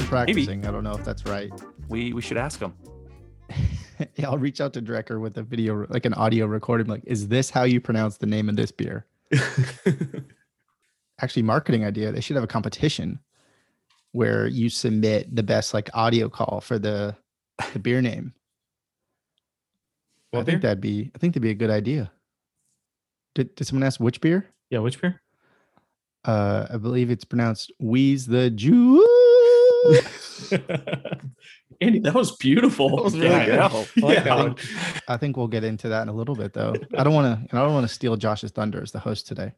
Yeah, I've maybe. practicing. I don't know if that's right. We we should ask him. yeah, I'll reach out to Drekker with a video, like an audio recording. Like, is this how you pronounce the name of this beer? Actually, marketing idea. They should have a competition where you submit the best like audio call for the the beer name. I What think that'd be. I think that'd be a good idea. Did Did someone ask which beer? Yeah, which beer? Uh, I believe it's pronounced Wheeze the Jew. Andy, that was beautiful. That was really Yeah, good. I know. I like I that one. think, I think we'll get into that in a little bit, though. I don't want to. I don't want to steal Josh's thunder as the host today.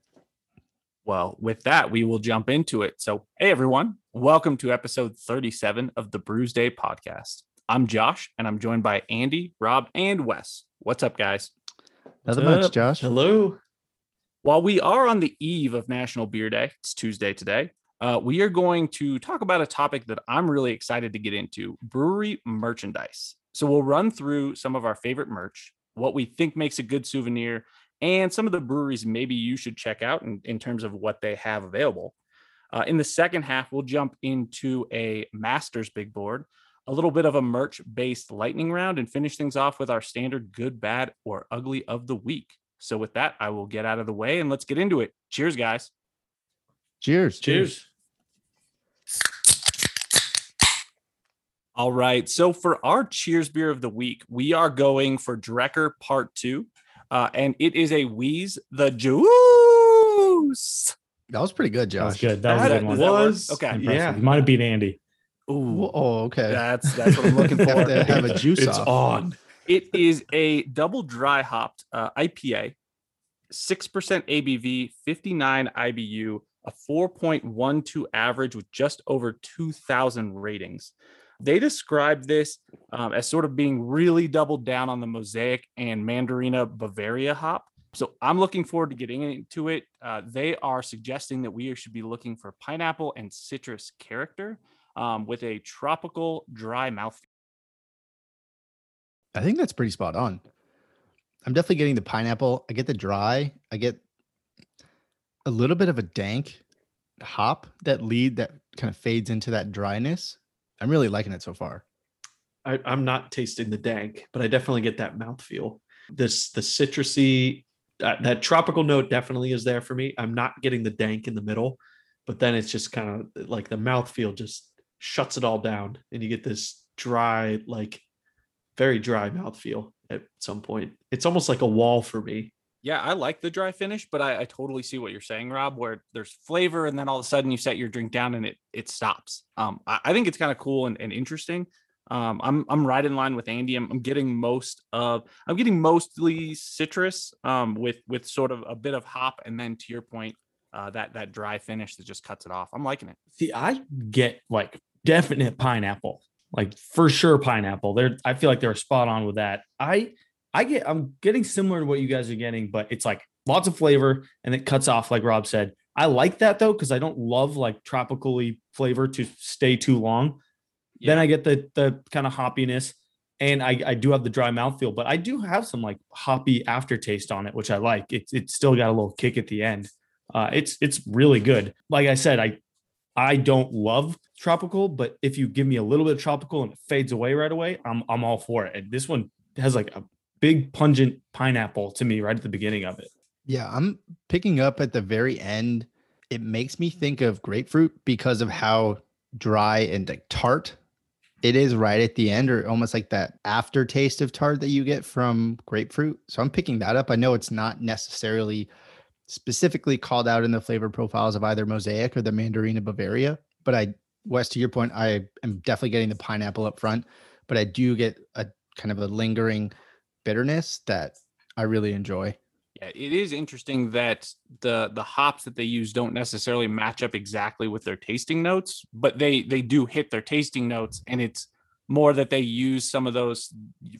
Well, with that, we will jump into it. So, hey everyone, welcome to episode 37 of the Brewsday podcast. I'm Josh, and I'm joined by Andy, Rob, and Wes. What's up, guys? Nothing What's much. Josh. Hello. While we are on the eve of National Beer Day, it's Tuesday today. Uh, we are going to talk about a topic that I'm really excited to get into brewery merchandise. So, we'll run through some of our favorite merch, what we think makes a good souvenir, and some of the breweries maybe you should check out in, in terms of what they have available. Uh, in the second half, we'll jump into a Masters big board, a little bit of a merch based lightning round, and finish things off with our standard good, bad, or ugly of the week. So, with that, I will get out of the way and let's get into it. Cheers, guys. Cheers. Cheers. All right. So, for our cheers beer of the week, we are going for Drekker Part Two, uh, and it is a Wheeze the Juice. That was pretty good, That was Josh. good. That was a That- good one. that work? Was Okay. impressive. Yeah. You might have beat Andy. Ooh, Oh, okay. that's that's what I'm looking for. have to have a juice It's off. on. It is a double dry hopped uh, IPA, 6% ABV, 59 IBU, a 4.12 average with just over 2,000 ratings. They describe this um, as sort of being really doubled down on the Mosaic and Mandarina Bavaria hop. So I'm looking forward to getting into it. Uh, they are suggesting that we should be looking for pineapple and citrus character um, with a tropical dry mouth I think that's pretty spot on. I'm definitely getting the pineapple. I get the dry. I get a little bit of a dank hop that lead that kind of fades into that dryness. I'm really liking it so far. I, I'm not tasting the dank, but I definitely get that mouthfeel. This the citrusy, uh, that tropical note definitely is there for me. I'm not getting the dank in the middle, but then it's just kind of like the mouthfeel just shuts it all down, and you get this dry, like very dry mouthfeel at some point. It's almost like a wall for me. Yeah, I like the dry finish, but I, I totally see what you're saying, Rob. Where there's flavor, and then all of a sudden you set your drink down and it it stops. Um, I, I think it's kind of cool and, and interesting. Um, I'm I'm right in line with Andy. I'm, I'm getting most of I'm getting mostly citrus, um, with with sort of a bit of hop, and then to your point, uh, that that dry finish that just cuts it off. I'm liking it. See, I get like definite pineapple, like for sure pineapple. They're I feel like they're spot on with that. I I get I'm getting similar to what you guys are getting, but it's like lots of flavor and it cuts off, like Rob said. I like that though, because I don't love like tropically flavor to stay too long. Then I get the the kind of hoppiness. And I, I do have the dry mouthfeel, but I do have some like hoppy aftertaste on it, which I like. It's it's still got a little kick at the end. Uh, it's it's really good. Like I said, I I don't love tropical, but if you give me a little bit of tropical and it fades away right away, I'm I'm all for it. And this one has like a big pungent pineapple to me right at the beginning of it. Yeah, I'm picking up at the very end. It makes me think of grapefruit because of how dry and like tart it is right at the end, or almost like that aftertaste of tart that you get from grapefruit. So I'm picking that up. I know it's not necessarily specifically called out in the flavor profiles of either Mosaic or the Mandarina Bavaria, but I, Wes, to your point, I am definitely getting the pineapple up front, but I do get a kind of a lingering bitterness that I really enjoy. Yeah, it is interesting that the the hops that they use don't necessarily match up exactly with their tasting notes, but they they do hit their tasting notes, and it's more that they use some of those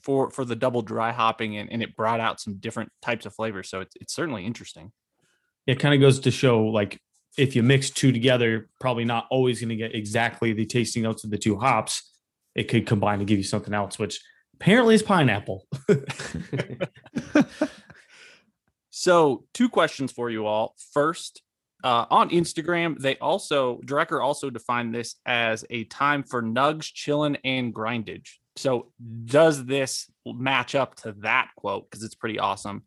for for the double dry hopping, and, and it brought out some different types of flavors. So it's it's certainly interesting. It kind of goes to show like if you mix two together, probably not always going to get exactly the tasting notes of the two hops. It could combine to give you something else, which apparently it's pineapple. So, two questions for you all. First, Uh, on Instagram, they also Drekker also defined this as a time for nugs, chilling, and grindage. So does this match up to that quote? Because it's pretty awesome.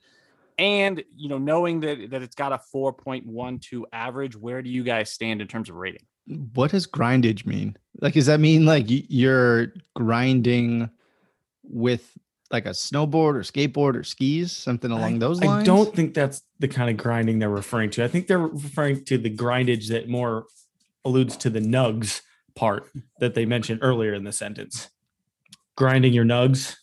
And you know, knowing that that it's got a 4.12 average, where do you guys stand in terms of rating? What does grindage mean? Like, does that mean like you're grinding with like a snowboard or skateboard or skis, something along I, those lines? I don't think that's the kind of grinding they're referring to. I think they're referring to the grindage that more alludes to the nugs part that they mentioned earlier in the sentence. Grinding your nugs.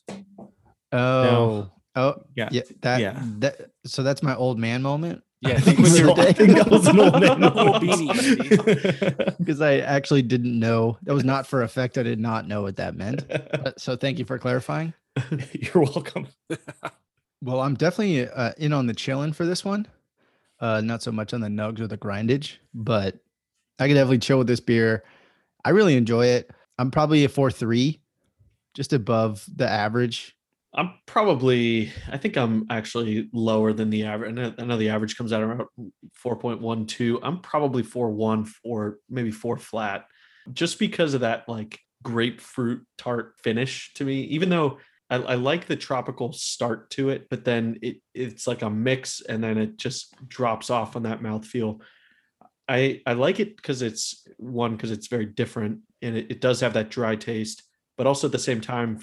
Oh, oh, Yeah. yeah. That, Yeah. that. So that's my old man moment. Yeah, I think when So you're I think that was an old man beanie. because I actually didn't know. That was not for effect. I did not know what that meant. But- so thank you for clarifying. You're welcome. Well, I'm definitely uh, in on the chilling for this one. Uh, not so much on the nugs or the grindage, but I could definitely chill with this beer. I really enjoy it. I'm probably a four three, just above the average. I'm probably, I think I'm actually lower than the average. I know, the average comes out around 4.12. I'm probably 4.1, 4, maybe 4 flat, just because of that like grapefruit tart finish to me. Even though I, I like the tropical start to it, but then it it's like a mix and then it just drops off on that mouthfeel. I, I like it because it's one, because it's very different and it, it does have that dry taste, but also at the same time,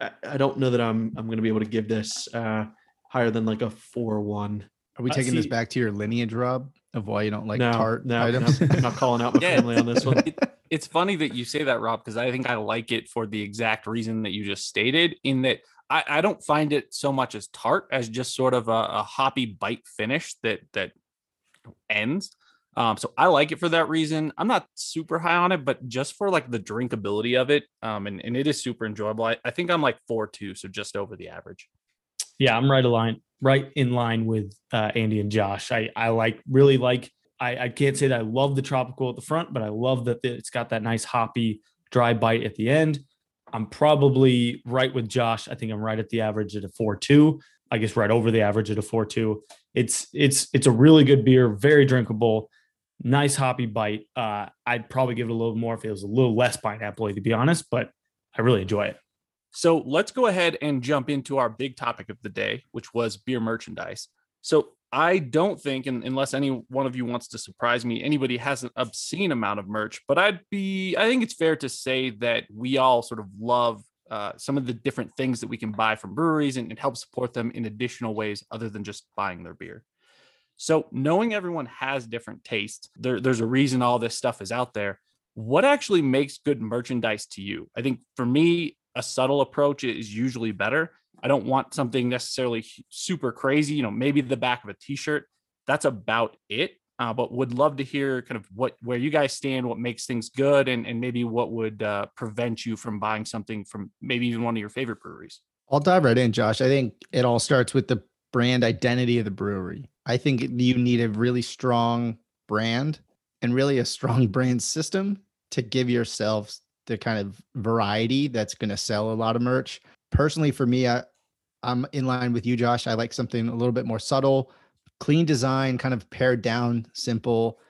I, I don't know that I'm I'm going to be able to give this uh, higher than like a four one. Are we I taking this see- back to your lineage, Rob, of why you don't like no, tart no, items? no, I'm not calling out my Yeah. family on this one. It- it's funny that you say that, Rob, because I think I like it for the exact reason that you just stated. In that I, I don't find it so much as tart as just sort of a, a hoppy bite finish that that ends. Um, so I like it for that reason. I'm not super high on it, but just for like the drinkability of it, um, and, and it is super enjoyable. I, I think I'm like four two, so just over the average. Yeah, I'm right line, right in line with uh, Andy and Josh. I I like really like. I I can't say that I love the tropical at the front, but I love that it's got that nice hoppy dry bite at the end. I'm probably right with Josh. I think I'm right at the average at a four two. I guess right over the average at a four two. It's it's it's a really good beer, very drinkable, nice hoppy bite. Uh, I'd probably give it a little more if it was a little less pineapple to be honest, but I really enjoy it. So let's go ahead and jump into our big topic of the day, which was beer merchandise. So I don't think, and unless any one of you wants to surprise me, anybody has an obscene amount of merch. But I'd be, I think it's fair to say that we all sort of love uh, some of the different things that we can buy from breweries and, and help support them in additional ways other than just buying their beer. So knowing everyone has different tastes, there, there's a reason all this stuff is out there. What actually makes good merchandise to you? I think for me, a subtle approach is usually better. I don't want something necessarily super crazy, you know, maybe the back of a t-shirt. That's about it. Uh, but would love to hear kind of what where you guys stand, what makes things good, and and maybe what would uh, prevent you from buying something from maybe even one of your favorite breweries. I'll dive right in, Josh. I think it all starts with the brand identity of the brewery. I think you need a really strong brand and really a strong brand system to give yourselves the kind of variety that's going to sell a lot of merch. Personally, for me, I, I'm in line with you, Josh. I like something a little bit more subtle, clean design, kind of pared down, simple.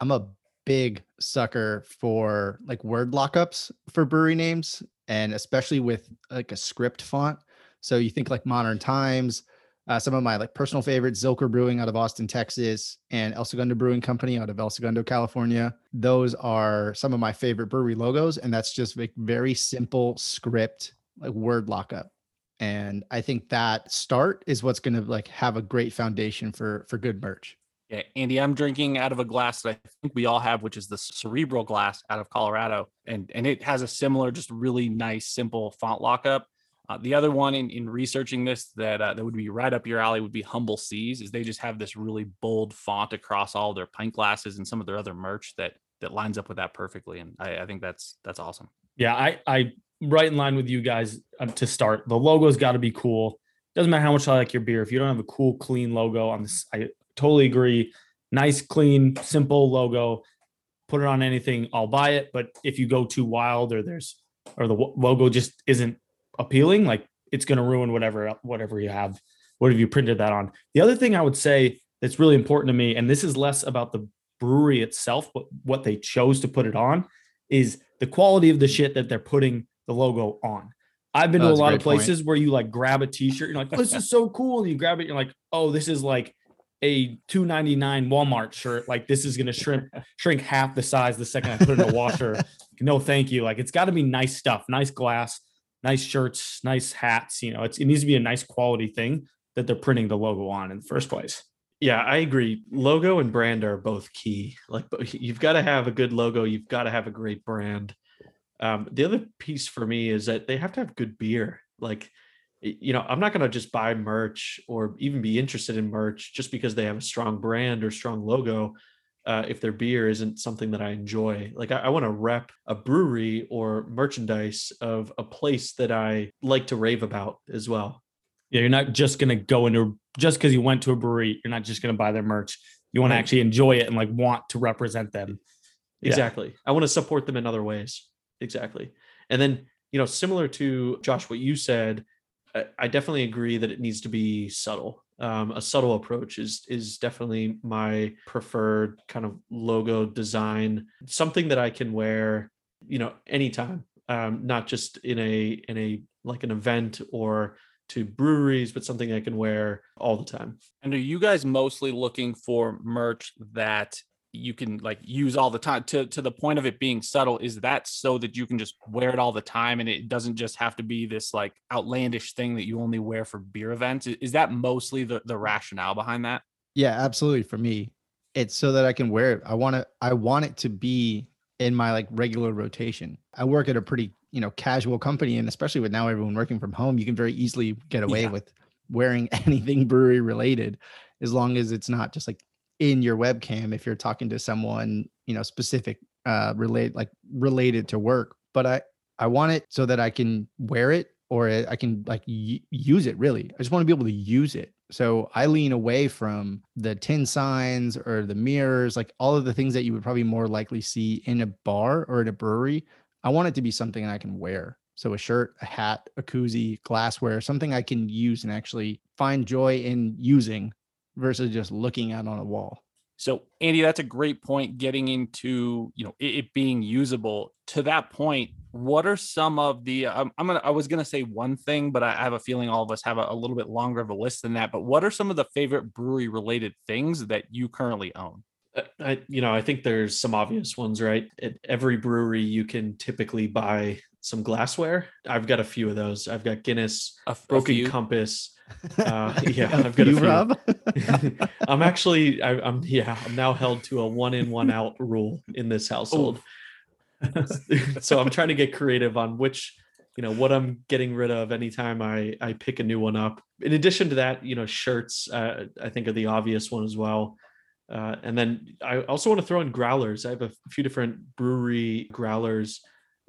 I'm a big sucker for like word lockups for brewery names, and especially with like a script font. So you think like Modern Times, uh, some of my like personal favorites, Zilker Brewing out of Austin, Texas, and El Segundo Brewing Company out of El Segundo, California. Those are some of my favorite brewery logos, and that's just like very simple script, like word lockup. And I think that start is what's going to like have a great foundation for for good merch. Yeah, Andy, I'm drinking out of a glass that I think we all have, which is the cerebral glass out of Colorado, and and it has a similar, just really nice, simple font lockup. Uh, the other one in, in researching this that uh, that would be right up your alley would be Humble Seas, is they just have this really bold font across all their pint glasses and some of their other merch that that lines up with that perfectly, and I, I think that's that's awesome. Yeah, I I right in line with you guys um, to start. The logo's got to be cool. Doesn't matter how much I like your beer. If you don't have a cool, clean logo, on this, I totally agree. Nice, clean, simple logo. Put it on anything, I'll buy it. But if you go too wild or there's or the logo just isn't appealing, like it's going to ruin whatever whatever you have, whatever you printed that on. The other thing I would say that's really important to me, and this is less about the brewery itself, but what they chose to put it on is the quality of the shit that they're putting the logo on. I've been Oh, to a that's a lot of great point. places where you like grab a t-shirt, you're like, oh, this is so cool. And you grab it, you're like, oh, this is like a 299 Walmart shirt. Like this is gonna shrink shrink half the size the second I put it in a washer. no, thank you. Like it's got to be nice stuff, nice glass, nice shirts, nice hats. You know, it needs to be a nice quality thing that they're printing the logo on in the first place. Yeah, I agree. Logo and brand are both key. Like you've got to have a good logo, you've got to have a great brand. Um, the other piece for me is that they have to have good beer. Like, you know, I'm not going to just buy merch or even be interested in merch just because they have a strong brand or strong logo. Uh, if their beer isn't something that I enjoy, like I, I want to rep a brewery or merchandise of a place that I like to rave about as well. Yeah, you're not just gonna go into just because you went to a brewery, you're not just gonna buy their merch. You want to actually enjoy it and like want to represent them. Yeah. Exactly. I want to support them in other ways. Exactly. And then, you know, similar to Josh, what you said, I, I definitely agree that it needs to be subtle. Um, a subtle approach is is definitely my preferred kind of logo design. Something that I can wear, you know, anytime. Um, not just in a in a like an event or to breweries, but something I can wear all the time. And are you guys mostly looking for merch that you can like use all the time to to the point of it being subtle is that so that you can just wear it all the time and it doesn't just have to be this like outlandish thing that you only wear for beer events is that mostly the the rationale behind that Yeah, absolutely. For me, it's so that I can wear it. I want to. I want it to be in my like regular rotation. I work at a pretty you know casual company, and especially with now everyone working from home, you can very easily get away Yeah. with wearing anything brewery related, as long as it's not just like in your webcam. If you're talking to someone you know specific, uh, relate like related to work, but I I want it so that I can wear it or I can like y- use it really. I just want to be able to use it. So I lean away from the tin signs or the mirrors, like all of the things that you would probably more likely see in a bar or at a brewery. I want it to be something I can wear. So a shirt, a hat, a koozie, glassware, something I can use and actually find joy in using versus just looking at on a wall. So, Andy, that's a great point. Getting into you know it, it being usable to that point. What are some of the? Um, I'm gonna. I was gonna say one thing, but I have a feeling all of us have a, a little bit longer of a list than that. But what are some of the favorite brewery related things that you currently own? Uh, I, you know, I think there's some obvious ones, right? At every brewery, you can typically buy some glassware. I've got a few of those. I've got Guinness, A, a Broken few? Compass. Uh, yeah, I've got a You, few. Rob? I'm actually, I, I'm yeah, I'm now held to a one in, one out rule in this household. so I'm trying to get creative on which, you know, what I'm getting rid of anytime I I pick a new one up. In addition to that, you know, shirts uh, I think are the obvious one as well. Uh, and then I also want to throw in growlers. I have a few different brewery growlers.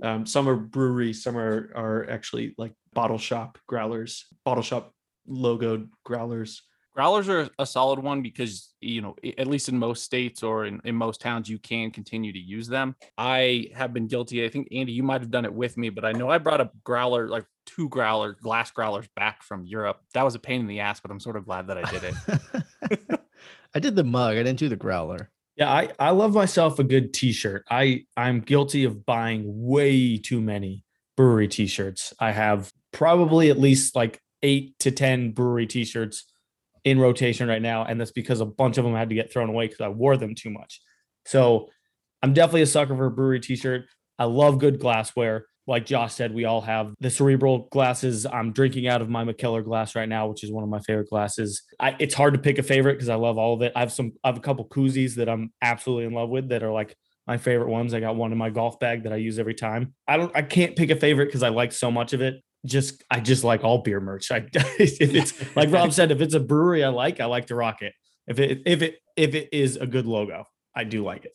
Um, some are brewery, some are are actually like bottle shop growlers, bottle shop logoed growlers. Growlers are a solid one because you know, at least in most states or in, in most towns, you can continue to use them. I have been guilty. I think Andy, you might have done it with me, but I know I brought a growler, like two growler glass growlers back from Europe. That was a pain in the ass, but I'm sort of glad that I did it. I did the mug. I didn't do the growler. Yeah, I, I love myself a good t-shirt. I I'm guilty of buying way too many brewery t-shirts. I have probably at least like 8 to 10 brewery t-shirts in rotation right now and that's because a bunch of them had to get thrown away cuz I wore them too much. So, I'm definitely a sucker for a brewery t-shirt. I love good glassware. Like Josh said, we all have the cerebral glasses. I'm drinking out of my Mikkeller glass right now, which is one of my favorite glasses. I, it's hard to pick a favorite because I love all of it. I have some, I have a couple koozies that I'm absolutely in love with that are like my favorite ones. I got one in my golf bag that I use every time. I don't, I can't pick a favorite because I like so much of it. Just, I just like all beer merch. I, if it's like Rob said, if it's a brewery I like, I like to rock it. If it, if it, if it is a good logo, I do like it.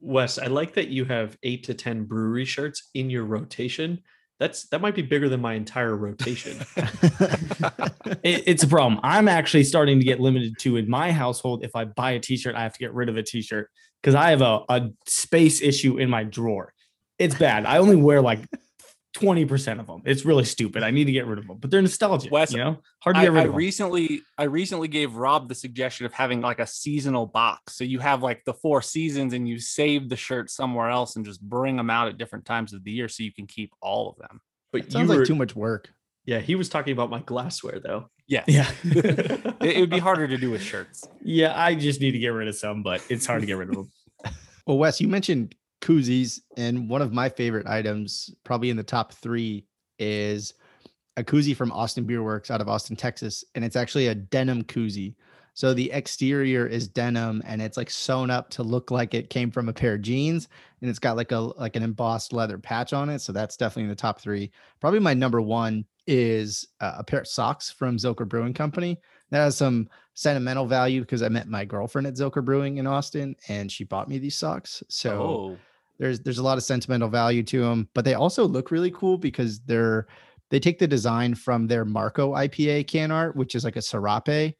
Wes, I like that you have eight to ten brewery shirts in your rotation. That's that might be bigger than my entire rotation. it, it's a problem. I'm actually starting to get limited to in my household. If I buy a t-shirt, I have to get rid of a t-shirt because I have a, a space issue in my drawer. It's bad. I only wear like 20% of them. It's really stupid. I need to get rid of them, but they're nostalgic. Wes, you know, hard to I, get rid I of them. recently I recently gave Rob the suggestion of having like a seasonal box. So you have like the four seasons and you save the shirts somewhere else and just bring them out at different times of the year so you can keep all of them. But It sounds were, like too much work. yeah, he was talking about my glassware though. Yeah. yeah. It, it would be harder to do with shirts. yeah. I just need to get rid of some, but it's hard to get rid of them. Well, Wes, you mentioned koozies, and one of my favorite items, probably in the top three, is a koozie from Austin Beer Works out of Austin, Texas, and it's actually a denim koozie. So the exterior is denim, and it's like sewn up to look like it came from a pair of jeans, and it's got like a like an embossed leather patch on it. So that's definitely in the top three. Probably my number one is uh, a pair of socks from Zilker Brewing Company. That has some sentimental value because I met my girlfriend at Zilker Brewing in Austin, and she bought me these socks. So oh, there's there's a lot of sentimental value to them, but they also look really cool because they're they take the design from their Marco IPA can art, which is like a serape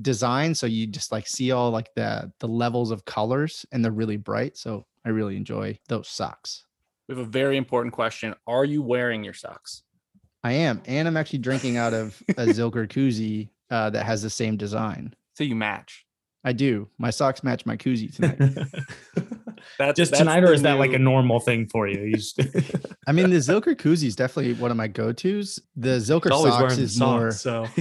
design. So you just like see all like the the levels of colors, and they're really bright. So I really enjoy those socks. we have a very important question. Are you wearing your socks? I am, and I'm actually drinking out of a Zilker koozie uh, that has the same design. So you match. I do. My socks match my koozie tonight. That's just that's tonight, or is that like a normal thing for you? You just- I mean, the Zilker koozie is definitely one of my go-tos. The Zilker He's always socks is more. so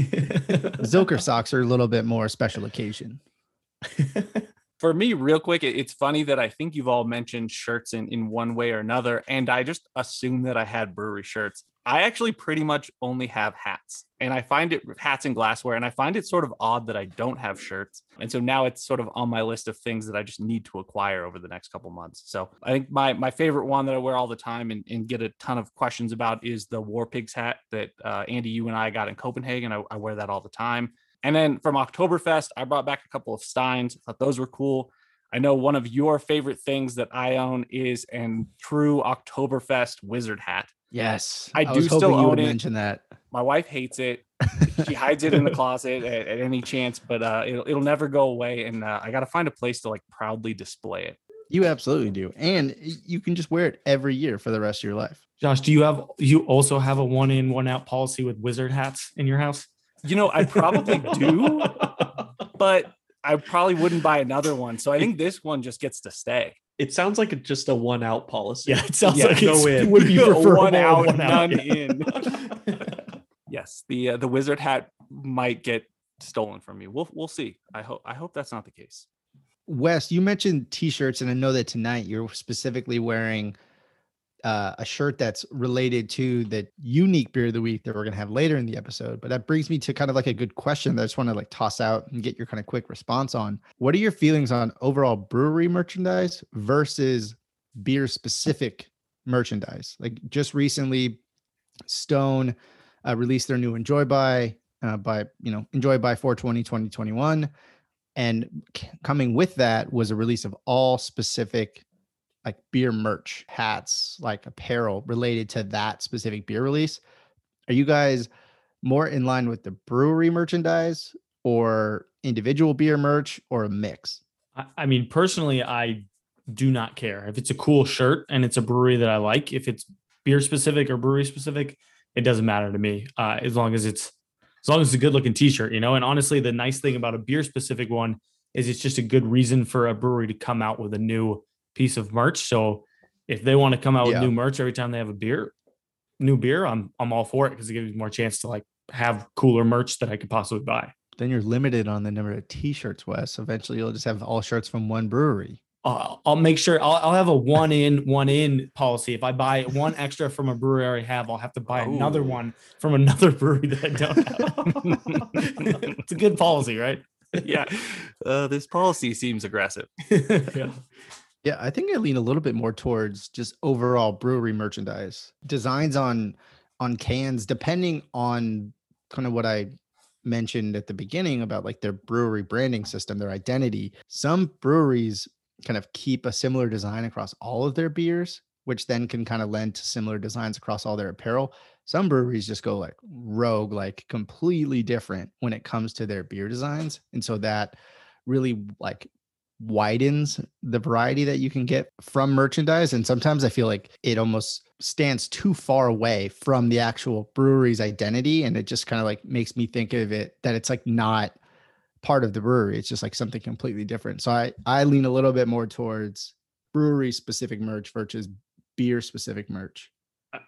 Zilker socks are a little bit more special occasion. for me, real quick, it's funny that I think you've all mentioned shirts in, in one way or another, and I just assumed that I had brewery shirts. I actually pretty much only have hats, and I find it hats and glassware, and I find it sort of odd that I don't have shirts. And so now it's sort of on my list of things that I just need to acquire over the next couple months. So I think my my favorite one that I wear all the time and, and get a ton of questions about is the War Pigs hat that uh, Andy, you and I got in Copenhagen. I, I wear that all the time. And then from Oktoberfest, I brought back a couple of Steins. I thought those were cool. I know one of your favorite things that I own is an true Oktoberfest wizard hat. Yes, I was do still hoping you own would it. mention that. My wife hates it. She hides it in the closet at, at any chance, but uh, it'll, it'll never go away. And uh, I got to find a place to like proudly display it. You absolutely do, and you can just wear it every year for the rest of your life. Josh, do you have you also have a one in one out policy with wizard hats in your house? You know, I probably do, but I probably wouldn't buy another one. So I think this one just gets to stay. It sounds like it's just a one out policy. Yeah, it sounds Yeah, like no it's- in. it would be preferable one out, one none in. yes, the uh, the wizard hat might get stolen from me. We'll we'll see. I hope I hope that's not the case. Wes, you mentioned t-shirts, and I know that tonight you're specifically wearing uh, a shirt that's related to the unique beer of the week that we're gonna have later in the episode. But that brings me to kind of like a good question that I just want to like toss out and get your kind of quick response on. What are your feelings on overall brewery merchandise versus beer specific merchandise? Like just recently, Stone uh, released their new Enjoy by uh, by you know Enjoy by 420 2021 and c- coming with that was a release of all specific like beer merch hats like apparel related to that specific beer release are you guys more in line with the brewery merchandise or individual beer merch or a mix I, mean, personally, I do not care if it's a cool shirt and it's a brewery that I like. If it's beer specific or brewery specific, it doesn't matter to me. Uh, as long as it's as long as it's a good looking t-shirt, you know. And honestly, the nice thing about a beer specific one is it's just a good reason for a brewery to come out with a new piece of merch. So if they want to come out with new merch every time they have a beer, new beer, I'm I'm all for it because it gives me more chance to like have cooler merch that I could possibly buy. then you're limited on the number of t-shirts wes eventually you'll just have all shirts from one brewery I'll, I'll make sure I'll, I'll have a one in one in policy. If I buy one extra from a brewery I already have, I'll have to buy another one from another brewery that I don't have. it's a good policy, right? yeah, uh, this policy seems aggressive. yeah. Yeah, I think I lean a little bit more towards just overall brewery merchandise designs on on cans, depending on kind of what I mentioned at the beginning about like their brewery branding system, their identity. Some breweries kind of keep a similar design across all of their beers, which then can kind of lend to similar designs across all their apparel. Some breweries just go like rogue, like completely different when it comes to their beer designs, and so that really like widens the variety that you can get from merchandise. And sometimes I feel like it almost stands too far away from the actual brewery's identity. And it just kind of like makes me think of it that it's like not part of the brewery. It's just like something completely different. So I, I lean a little bit more towards brewery specific merch versus beer specific merch.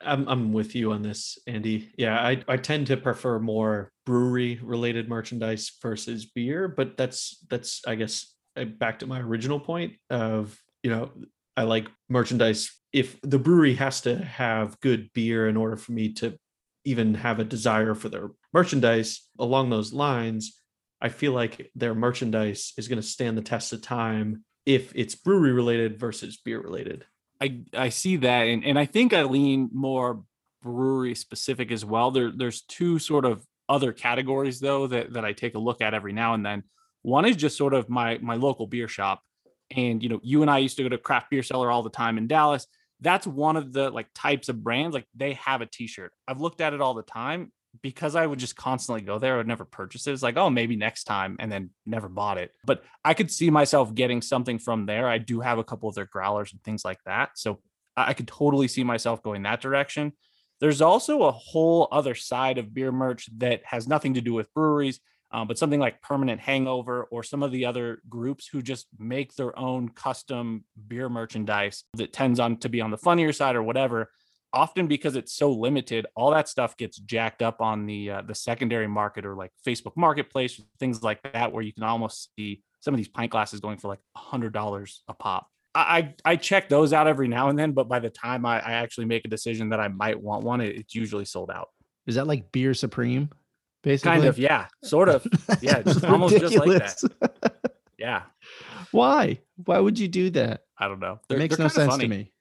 I'm I'm with you on this, Andy. Yeah, I I tend to prefer more brewery related merchandise versus beer, but that's that's I guess back to my original point of you know I like merchandise if the brewery has to have good beer in order for me to even have a desire for their merchandise along those lines i feel like their merchandise is going to stand the test of time if it's brewery related versus beer related I I see that, and, and I think I lean more brewery specific as well. There there's two sort of other categories though that that I take a look at every now and then. One is just sort of my my local beer shop, and you know you and I used to go to craft beer cellar all the time in Dallas. That's one of the like types of brands like they have a T-shirt. I've looked at it all the time because I would just constantly go there. I would never purchase it. It's like, oh, maybe next time, and then never bought it. But I could see myself getting something from there. I do have a couple of their growlers and things like that. So I I could totally see myself going that direction. There's also a whole other side of beer merch that has nothing to do with breweries, um, but something like Permanent Hangover or some of the other groups who just make their own custom beer merchandise that tends on to be on the funnier side or whatever often because it's so limited all that stuff gets jacked up on the uh, the secondary market or like facebook marketplace things like that where you can almost see some of these pint glasses going for like a hundred dollars a pop I, I I check those out every now and then but by the time I, I actually make a decision that i might want one it, it's usually sold out Is that like beer supreme? Basically, kind of yeah sort of yeah just almost just like that yeah Why? Why would you do that? i don't know It They're- makes no sense funny. to me.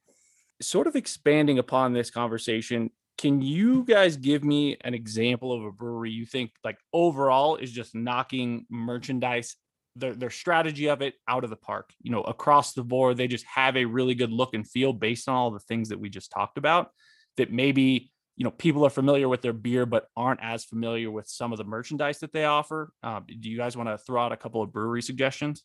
sort of expanding upon this conversation, can you guys give me an example of a brewery you think like overall is just knocking merchandise their, their strategy of it out of the park you know across the board they just have a really good look and feel based on all the things that we just talked about that maybe you know people are familiar with their beer but aren't as familiar with some of the merchandise that they offer uh, do you guys want to throw out a couple of brewery suggestions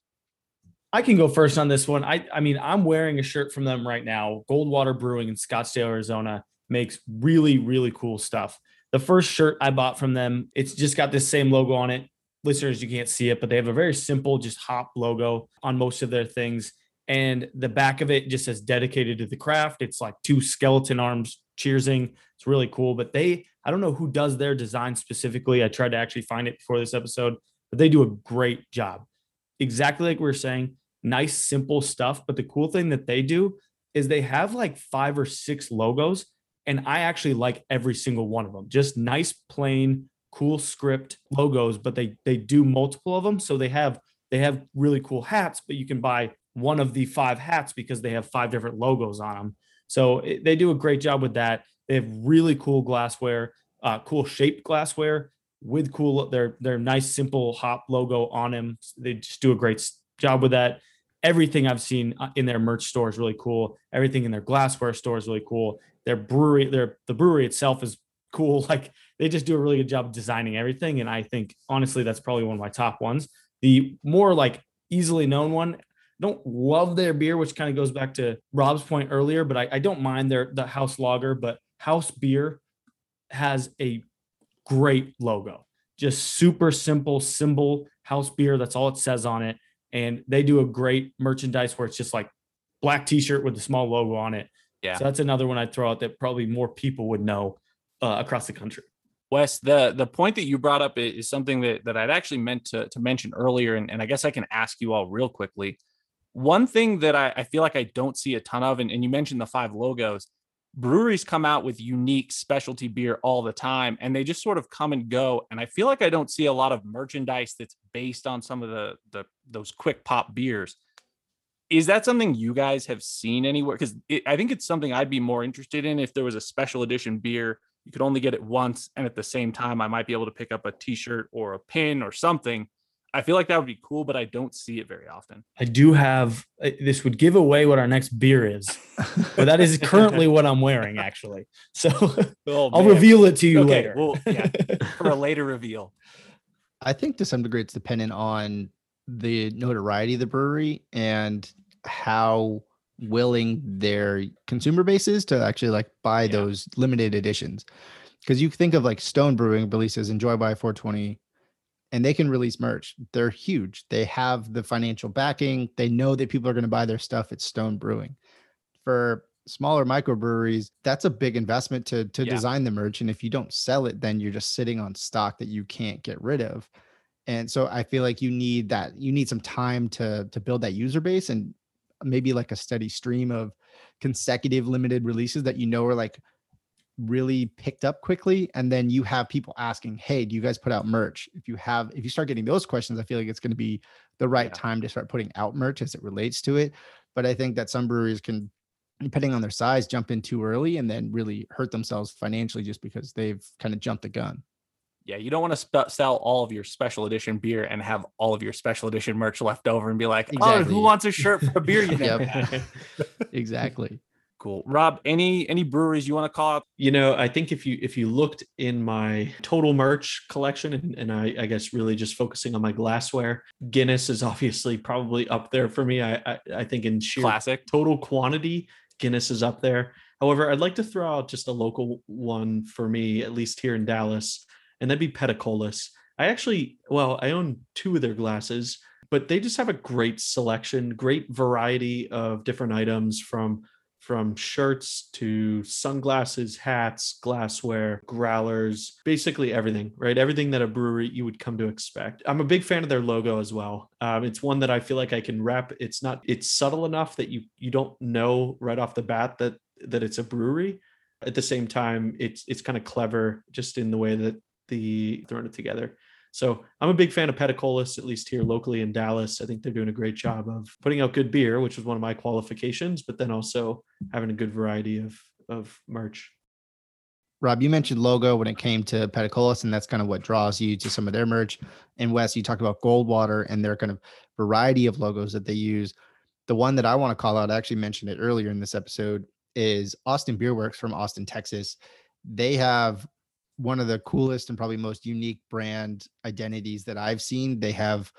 I can go first on this one. I I mean, I'm wearing a shirt from them right now. Goldwater Brewing in Scottsdale, Arizona makes really really cool stuff. The first shirt I bought from them, it's just got this same logo on it. Listeners, you can't see it, but they have a very simple just hop logo on most of their things. And the back of it just says dedicated to the craft. It's like two skeleton arms cheersing. It's really cool. But they, I don't know who does their design specifically. I tried to actually find it before this episode, but they do a great job. Exactly like we were saying, nice, simple stuff. But the cool thing that they do is they have like five or six logos, and I actually like every single one of them. Just nice, plain, cool script logos, but they they do multiple of them. So they have they have really cool hats, but you can buy one of the five hats because they have five different logos on them. So it, they do a great job with that. They have really cool glassware, uh, cool shaped glassware with cool their their nice simple hop logo on them. They just do a great job with that. Everything I've seen uh, in their merch store is really cool. Everything in their glassware store is really cool. Their brewery, their the brewery itself is cool. Like they just do a really good job designing everything. And I think honestly, that's probably one of my top ones. The more like easily known one, don't love their beer, which kind of goes back to Rob's point earlier, but I, I don't mind their the house lager, but house beer has a great logo. Just super simple symbol house beer. That's all it says on it. And they do a great merchandise where it's just like black t-shirt with a small logo on it. Yeah. So that's another one I'd throw out that probably more people would know uh, across the country. Wes, the the point that you brought up is something that, that I'd actually meant to, to mention earlier, and, and I guess I can ask you all real quickly. One thing that I, I feel like I don't see a ton of, and, and you mentioned the five logos, breweries come out with unique specialty beer all the time, and they just sort of come and go. And I feel like I don't see a lot of merchandise that's based on some of the the those quick pop beers. Is that something you guys have seen anywhere? Because I think it's something I'd be more interested in if there was a special edition beer you could only get it once and at the same time i might be able to pick up a t-shirt or a pin or something i feel like that would be cool but i don't see it very often I do have uh, this would give away what our next beer is, but that is currently what I'm wearing actually. So oh, I'll reveal it to you okay later. well yeah for a later reveal I think to some degree it's dependent on the notoriety of the brewery and how willing their consumer base is to actually like buy Yeah. those limited editions. Because you think of like Stone Brewing releases Enjoy by 420 and they can release merch. They're huge. They have the financial backing. They know that people are going to buy their stuff at Stone Brewing. For smaller microbreweries, that's a big investment to to Yeah. design the merch. And if you don't sell it, then you're just sitting on stock that you can't get rid of. And so I feel like you need that, you need some time to to build that user base and maybe like a steady stream of consecutive limited releases that you know are like really picked up quickly and then you have people asking hey do you guys put out merch if you have if you start getting those questions i feel like it's going to be the right Yeah. time to start putting out merch as it relates to it but i think that some breweries can depending on their size jump in too early and then really hurt themselves financially just because they've kind of jumped the gun Yeah, you don't want to spe- sell all of your special edition beer and have all of your special edition merch left over and be like, oh, who wants a shirt for a beer you never Yep. had? exactly Cool. Rob, any any breweries you want to call out? you know i think if you if you looked in my total merch collection and, and I, I guess really just focusing on my glassware guinness is obviously probably up there for me i i, I think in sheer Classic. total quantity guinness is up there however i'd like to throw out just a local one for me at least here in dallas and that'd be Peticolas i actually well i own two of their glasses but they just have a great selection great variety of different items from from shirts to sunglasses, hats, glassware, growlers, basically everything, right? Everything that a brewery you would come to expect. I'm a big fan of their logo as well. Um, it's one that I feel like I can rep. It's not, it's subtle enough that you you don't know right off the bat that that it's a brewery. At the same time, it's it's kind of clever just in the way that the throwing it together. So I'm a big fan of Peticolas, at least here locally in Dallas. I think they're doing a great job of putting out good beer, which was one of my qualifications, but then also having a good variety of of merch. Rob, you mentioned logo when it came to Peticolas, and that's kind of what draws you to some of their merch. And Wes, you talked about Goldwater and their kind of variety of logos that they use. The one that I want to call out, I actually mentioned it earlier in this episode, is Austin Beer Works from Austin, Texas. They have one of the coolest and probably most unique brand identities that I've seen. They have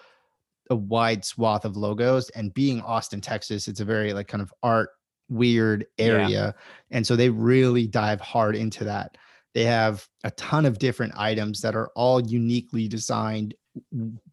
a wide swath of logos, and being Austin, Texas, it's a very like kind of art weird Yeah. area. And so they really dive hard into that. They have a ton of different items that are all uniquely designed,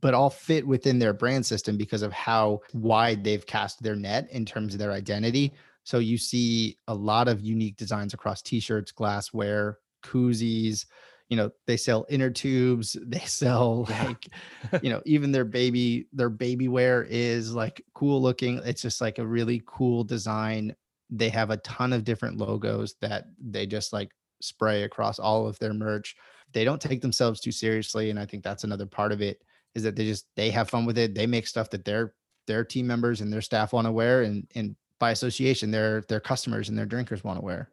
but all fit within their brand system because of how wide they've cast their net in terms of their identity. So you see a lot of unique designs across t-shirts, glassware, koozies. You know, they sell inner tubes. They sell like, you know, even their baby, their baby wear is like cool looking. It's just like a really cool design. They have a ton of different logos that they just like spray across all of their merch. They don't take themselves too seriously. And I think that's another part of it is that they just they have fun with it. They make stuff that their their team members and their staff want to wear and and by association their their customers and their drinkers want to wear.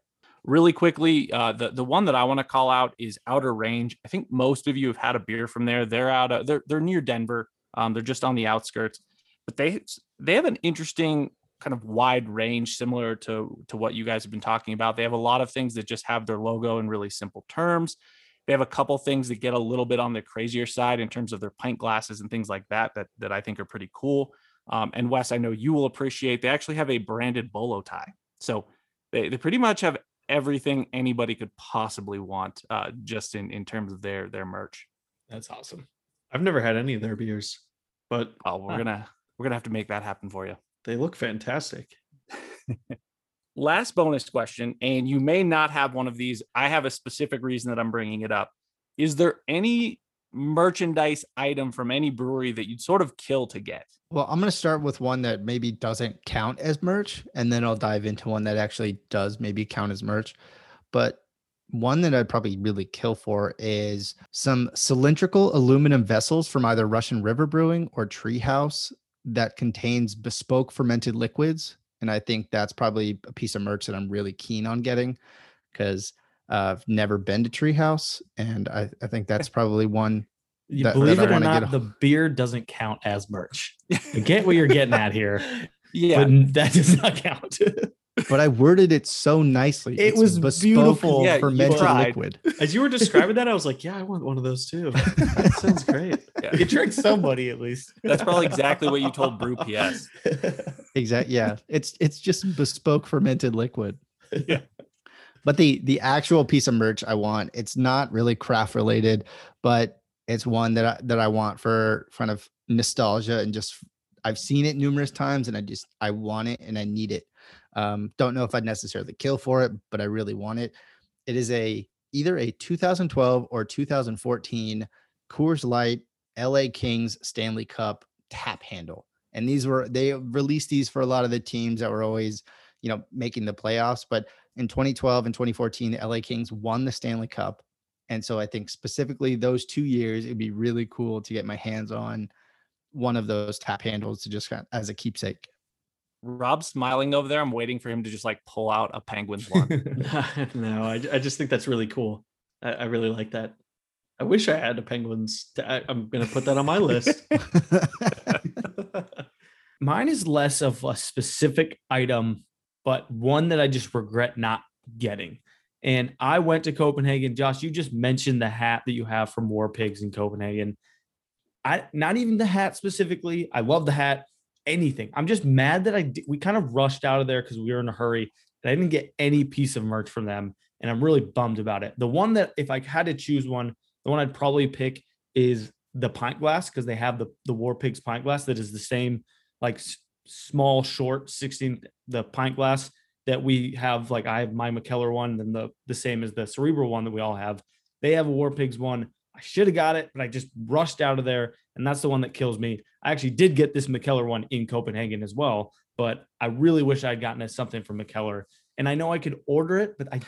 Really quickly, uh, the the one that I want to call out is Outer Range. I think most of you have had a beer from there. They're out. Of, they're they're near Denver. Um, they're just on the outskirts, but they they have an interesting kind of wide range, similar to to what you guys have been talking about. They have a lot of things that just have their logo in really simple terms. They have a couple things that get a little bit on the crazier side in terms of their pint glasses and things like that that that I think are pretty cool. Um, and Wes, I know you will appreciate. They actually have a branded bolo tie, so they they pretty much have everything anybody could possibly want uh, just in in terms of their their merch. That's awesome. I've never had any of their beers, but Oh, we're Huh. gonna we're gonna have to make that happen for you. they look fantastic. Last bonus question, and you may not have one of these. I have a specific reason that I'm bringing it up. Is there any merchandise item from any brewery that you'd sort of kill to get? Well, I'm going to start with one that maybe doesn't count as merch, and then I'll dive into one that actually does maybe count as merch. But one that I'd probably really kill for is some cylindrical aluminum vessels from either Russian River Brewing or Treehouse that contains bespoke fermented liquids. And I think that's probably a piece of merch that I'm really keen on getting because uh, I've never been to Treehouse. And I, I think that's probably one You That- believe that it or not, a- the beer doesn't count as merch. I get what you're getting at here, Yeah, but that does not count. but I worded it so nicely. It It's was bespoke beautiful. Yeah, fermented liquid. As you were describing that, I was like, yeah, I want one of those too. That sounds great. Yeah. You tricked somebody at least. That's probably exactly what you told Brew PS. Exactly. Yeah. It's it's just bespoke fermented liquid. Yeah. But the the actual piece of merch I want, it's not really craft related, but it's one that I that I want for kind of nostalgia and just I've seen it numerous times and I just I want it and I need it. Um, don't know if I'd necessarily kill for it, but I really want it. It is a either a 2012 or 2014 Coors Light LA Kings Stanley Cup tap handle. And these were they released these for a lot of the teams that were always, you know, making the playoffs. But in 2012 and 2014, the LA Kings won the Stanley Cup. And so I think specifically those two years, it'd be really cool to get my hands on one of those tap handles to just kind of, as a keepsake. Rob's smiling over there. I'm waiting for him to just like pull out a Penguins one. no, I, I just think that's really cool. I, I really like that. I wish I had a Penguins. To, I, I'm going to put that on my list. Mine is less of a specific item, but one that I just regret not getting. And I went to Copenhagen. Josh, you just mentioned the hat that you have from War Pigs in Copenhagen. I not even the hat specifically. I love the hat. Anything. I'm just mad that I di- we kind of rushed out of there because we were in a hurry and I didn't get any piece of merch from them. And I'm really bummed about it. The one that if I had to choose one, the one I'd probably pick is the pint glass because they have the the War Pigs pint glass that is the same like small short 16 the pint glass that we have like I have my Mikkeller one and the the same as the cerebral one that we all have. They have a War Pigs one. I should have got it, but I just rushed out of there and that's the one that kills me. I actually did get this Mikkeller one in Copenhagen as well, but I really wish I'd gotten something from Mikkeller. And I know I could order it, but I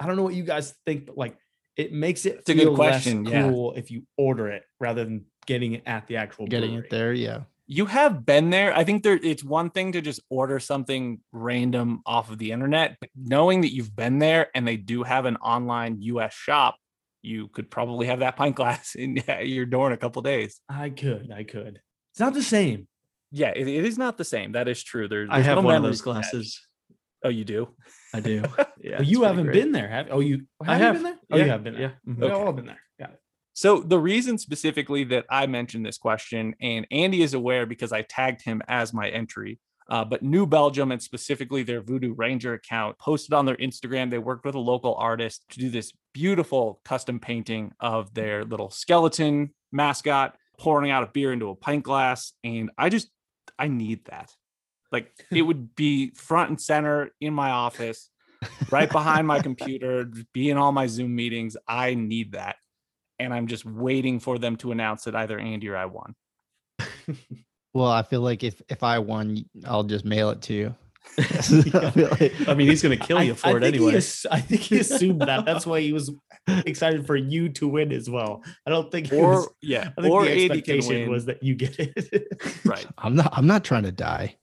I don't know what you guys think, but like it makes it It's a good feel less question, yeah. cool if you order it rather than getting it at the actual Getting brewery. it there. Yeah. You have been there. I think there it's one thing to just order something random off of the internet, but knowing that you've been there and they do have an online US shop, you could probably have that pint glass in your door in a couple days. I could, I could. It's not the same. Yeah, it, it is not the same. That is true. There's, I have no one of those attached. glasses. Oh, you do? I do. Yeah, But you haven't great. been there, have? Oh, you I have, you been there? Oh, Yeah, you have been there. yeah. Mhm. Okay. We've all been there. So the reason specifically that I mentioned this question, and Andy is aware because I tagged him as my entry. Uh, but New Belgium and specifically their Voodoo Ranger account posted on their Instagram. They worked with a local artist to do this beautiful custom painting of their little skeleton mascot pouring out a beer into a pint glass. And I just, I need that. Like it would be front and center in my office, right behind my computer, be in all my Zoom meetings. I need that and I'm just waiting for them to announce that either Andy or I won. Well, I feel like if if I won, I'll just mail it to you. I feel like- I mean, he's going to kill I- you I for it anyway. ass- I think he assumed that. That's why he was excited for you to win as well. I don't think it Or was, yeah, I think or the expectation was that you get it. right. I'm not. I'm not trying to die.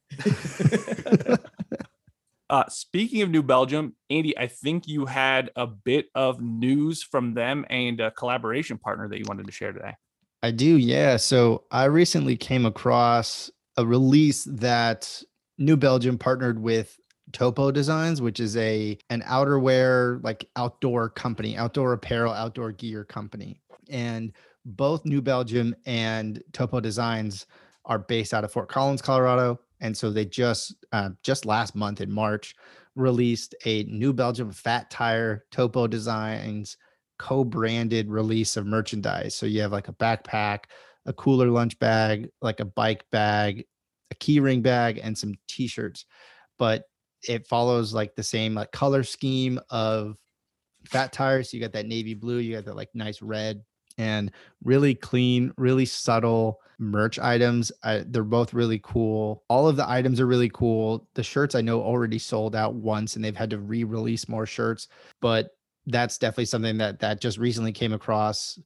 Uh, speaking of New Belgium, Andy, I think you had a bit of news from them and a collaboration partner that you wanted to share today. I do, yeah. So I recently came across a release that New Belgium partnered with Topo Designs, which is a an outerwear like outdoor company, outdoor apparel, outdoor gear company. And both New Belgium and Topo Designs are based out of Fort Collins, Colorado. And so they just uh, just last month in March released a New Belgium Fat Tire Topo Designs co-branded release of merchandise. So you have like a backpack, a cooler lunch bag, like a bike bag, a keyring bag, and some t-shirts. But it follows like the same like color scheme of fat tires. So you got that navy blue, you got that like nice red, and really clean, really subtle merch items. I, they're both really cool. All of the items are really cool. The shirts I know already sold out once, and they've had to re-release more shirts. But that's definitely something that that just recently came across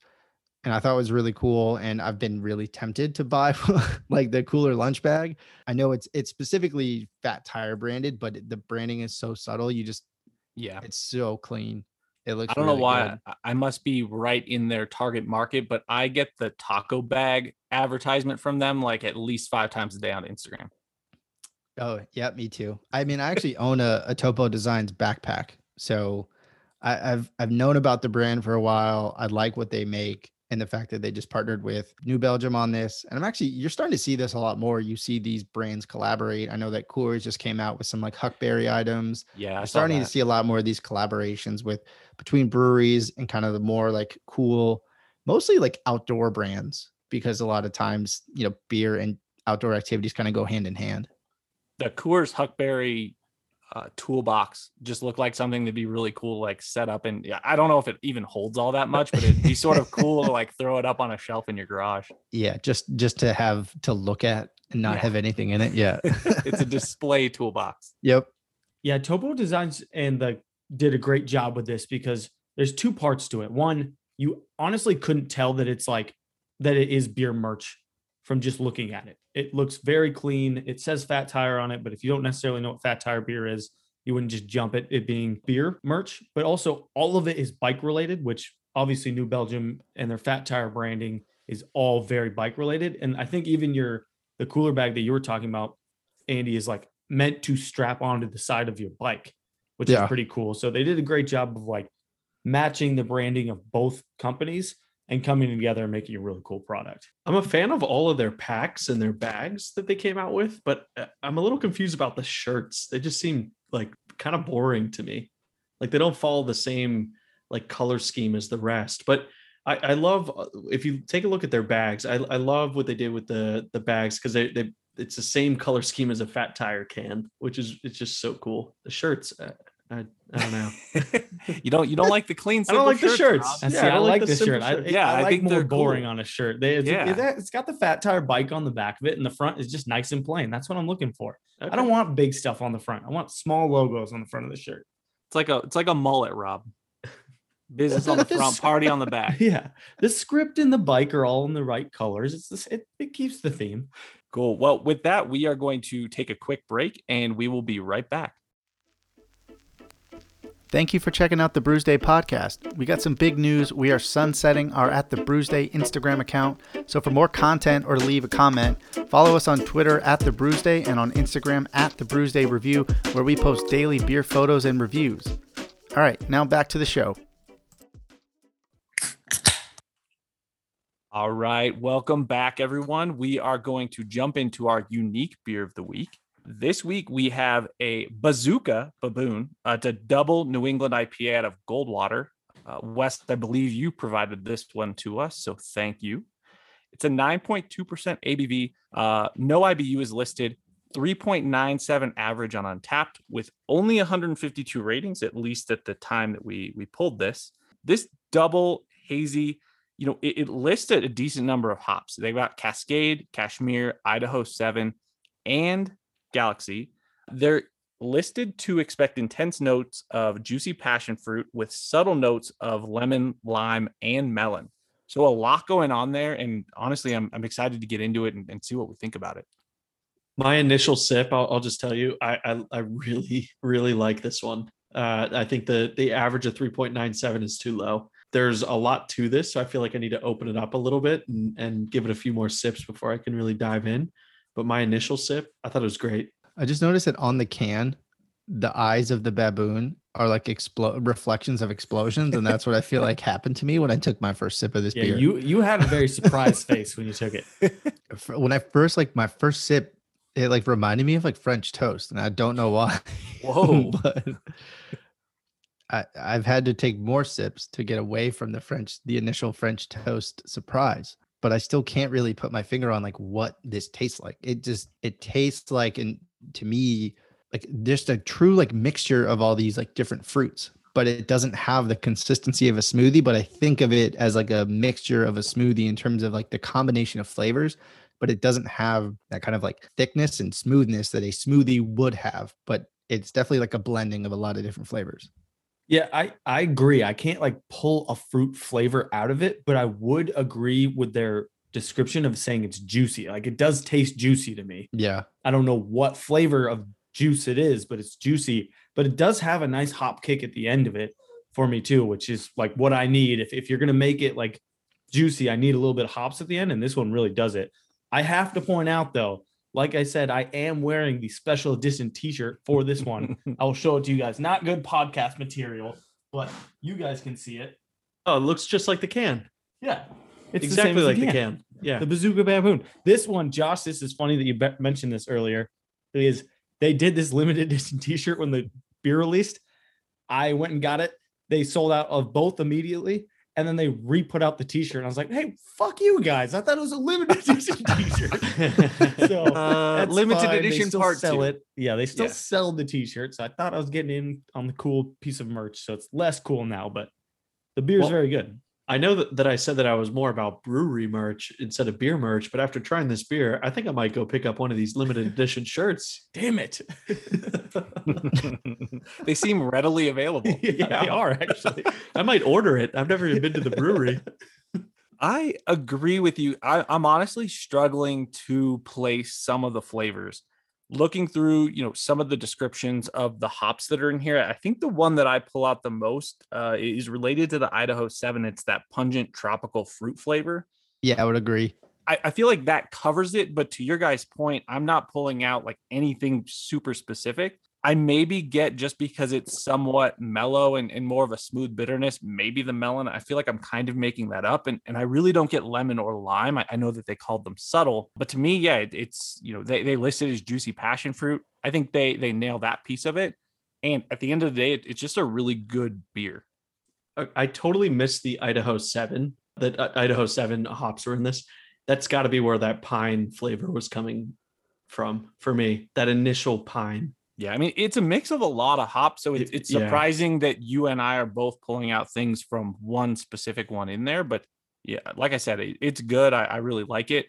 and I thought was really cool and I've been really tempted to buy like the cooler lunch bag. I know it's it's specifically Fat Tire branded, but the branding is so subtle. You just Yeah. it's so clean. It looks I don't know why. I- I must be right in their target market, but I get the taco bag advertisement from them like at least five times a day on Instagram. Oh, yeah, me too. I mean, I actually own a, a Topo Designs backpack. So I, have I've known about the brand for a while. I like what they make and the fact that they just partnered with New Belgium on this. And I'm actually you're starting to see this a lot more. You see these brands collaborate. I know that Coors just came out with some like Huckberry items. Yeah, I'm starting to see a lot more of these collaborations with between breweries and kind of the more like cool, mostly like outdoor brands because a lot of times you know beer and outdoor activities kind of go hand in hand. The Coors Huckberry uh, toolbox just look like something that'd be really cool, like set up. And yeah, I don't know if it even holds all that much, but it'd be sort of cool to like throw it up on a shelf in your garage. Yeah, just just to have to look at and not Yeah. have anything in it. Yeah. it's a display toolbox. yep. Yeah, Topo Designs and the did a great job with this because there's two parts to it. One, you honestly couldn't tell that it's like that it is beer merch from just looking at it. It looks very clean. It says Fat Tire on it, but if you don't necessarily know what Fat Tire beer is, you wouldn't just jump at it being beer merch. But also, all of it is bike related, which obviously New Belgium and their Fat Tire branding is all very bike related. And I think even your the cooler bag that you were talking about, Andy, is like meant to strap onto the side of your bike, which Yeah. is pretty cool. So they did a great job of like matching the branding of both companies and coming together and making a really cool product. I'm a fan of all of their packs and their bags that they came out with, but uh, I'm a little confused about the shirts. They just seem like kind of boring to me. Like they don't follow the same like color scheme as the rest. But I, I love uh, if you take a look at their bags. I, I love what they did with the the bags because they they it's the same color scheme as a fat tire can, which is it's just so cool. The shirts, uh, I I don't know. you don't you don't like the clean. I don't simple like the shirts. Yeah, see, I I don't like like the this simple shirt. I, shirt. Yeah, I, I like think more they're boring cool. on a shirt. They, it's, Yeah. it- it's got the fat tire bike on the back of it, and the front is just nice and plain. That's what I'm looking for. I don't want big stuff on the front. I want small logos on the front of the shirt. It's like a it's like a mullet, Rob. Business on the front, party on the back. Yeah, the script and the bike are all in the right colors. It's this. It, it keeps the theme. Cool. Well, with that, we are going to take a quick break and we will be right back. Thank you for checking out the Brewsday podcast. We got some big news. We are sunsetting our at the Brewsday Instagram account. So for more content or to leave a comment, follow us on Twitter at the Brewsday and on Instagram at the Brewsday Review, where we post daily beer photos and reviews. All right, now back to the show. All right. Welcome back, everyone. We are going to jump into our unique beer of the week. This week, we have a Bazooka Baboon. Uh, it's a double New England IPA out of Goldwater. Uh, Wes, I believe you provided this one to us. So thank you. It's a 9.2% ABV. Uh, no IBU is listed. 3.97 average on Untappd with only 152 ratings, at least at the time that we we pulled this. This double hazy you know, it, it listed a decent number of hops. They got Cascade, Kashmir, Idaho 7, and Galaxy. They're listed to expect intense notes of juicy passion fruit with subtle notes of lemon, lime, and melon. So a lot going on there. And honestly, I'm, I'm excited to get into it and, and see what we think about it. My initial sip, I'll, I'll just tell you, I, I I really really like this one. Uh, I think the the average of 3.97 is too low. There's a lot to this, so I feel like I need to open it up a little bit and, and give it a few more sips before I can really dive in. But my initial sip, I thought it was great. I just noticed that on the can, the eyes of the baboon are like explo- reflections of explosions, and that's what I feel like happened to me when I took my first sip of this Yeah, beer. you you had a very surprised face when you took it. When I first like my first sip, it like reminded me of like French toast, and I don't know why. Whoa. but I I've had to take more sips to get away from the French, the initial French toast surprise. But I still can't really put my finger on like what this tastes like. It just it tastes like, and to me, like just a true like mixture of all these like different fruits. But it doesn't have the consistency of a smoothie. But I think of it as like a mixture of a smoothie in terms of like the combination of flavors but it doesn't have that kind of like thickness and smoothness that a smoothie would have. But it's definitely like a blending of a lot of different flavors. Yeah, I I agree. I can't like pull a fruit flavor out of it, but I would agree with their description of saying it's juicy. Like it does taste juicy to me. Yeah. I don't know what flavor of juice it is, but it's juicy. But it does have a nice hop kick at the end of it for me too, which is like what I need. If if you're gonna make it like juicy, I need a little bit of hops at the end, and this one really does it. I have to point out though, like I said, I am wearing the special edition T-shirt for this one. I will show it to you guys. Not good podcast material, but you guys can see it. Oh, it looks just like the can. Yeah, it's exactly the like the as can. Yeah. the bazooka baboon. This one, Josh, this is funny that you be- mentioned this earlier. Is they did this limited edition T-shirt when the beer released. I went and got it. They sold out of both immediately, and then they re-put out the T-shirt. And I was like, "Hey, fuck you guys! I thought it was a limited edition T-shirt." so Uh, limited fine. They edition still part sell two. it. Yeah, they still Yeah. sell the T-shirt. So I thought I was getting in on the cool piece of merch. So it's less cool now, but the beer's Well, very good. I know that, that I said that I was more about brewery merch instead of beer merch, but after trying this beer, I think I might go pick up one of these limited edition shirts. Damn it! they seem readily available. yeah, they are actually. I might order it. I've never even been to the brewery. I agree with you. I, I'm honestly struggling to place some of the flavors. Looking through, you know, some of the descriptions of the hops that are in here, I think the one that I pull out the most uh, is related to the Idaho Seven. It's that pungent tropical fruit flavor. Yeah, I would agree. I, I feel like that covers it. But to your guys' point, I'm not pulling out like anything super specific. I maybe get just because it's somewhat mellow and, and more of a smooth bitterness, maybe the melon. I feel like I'm kind of making that up. And, and I really don't get lemon or lime. I, I know that they called them subtle, but to me, yeah, it, it's, you know, they, they listed as juicy passion fruit. I think they they nail that piece of it. And at the end of the day, it, it's just a really good beer. I- I totally missed the Idaho 7. That uh, Idaho 7 hops were in this. That's got to be where that pine flavor was coming from for me. That initial pine. Yeah, I mean it's a mix of a lot of hops, so it's It- it's yeah. surprising that you and I are both pulling out things from one specific one in there. But yeah, like I said, it, it's good. I, I really like it.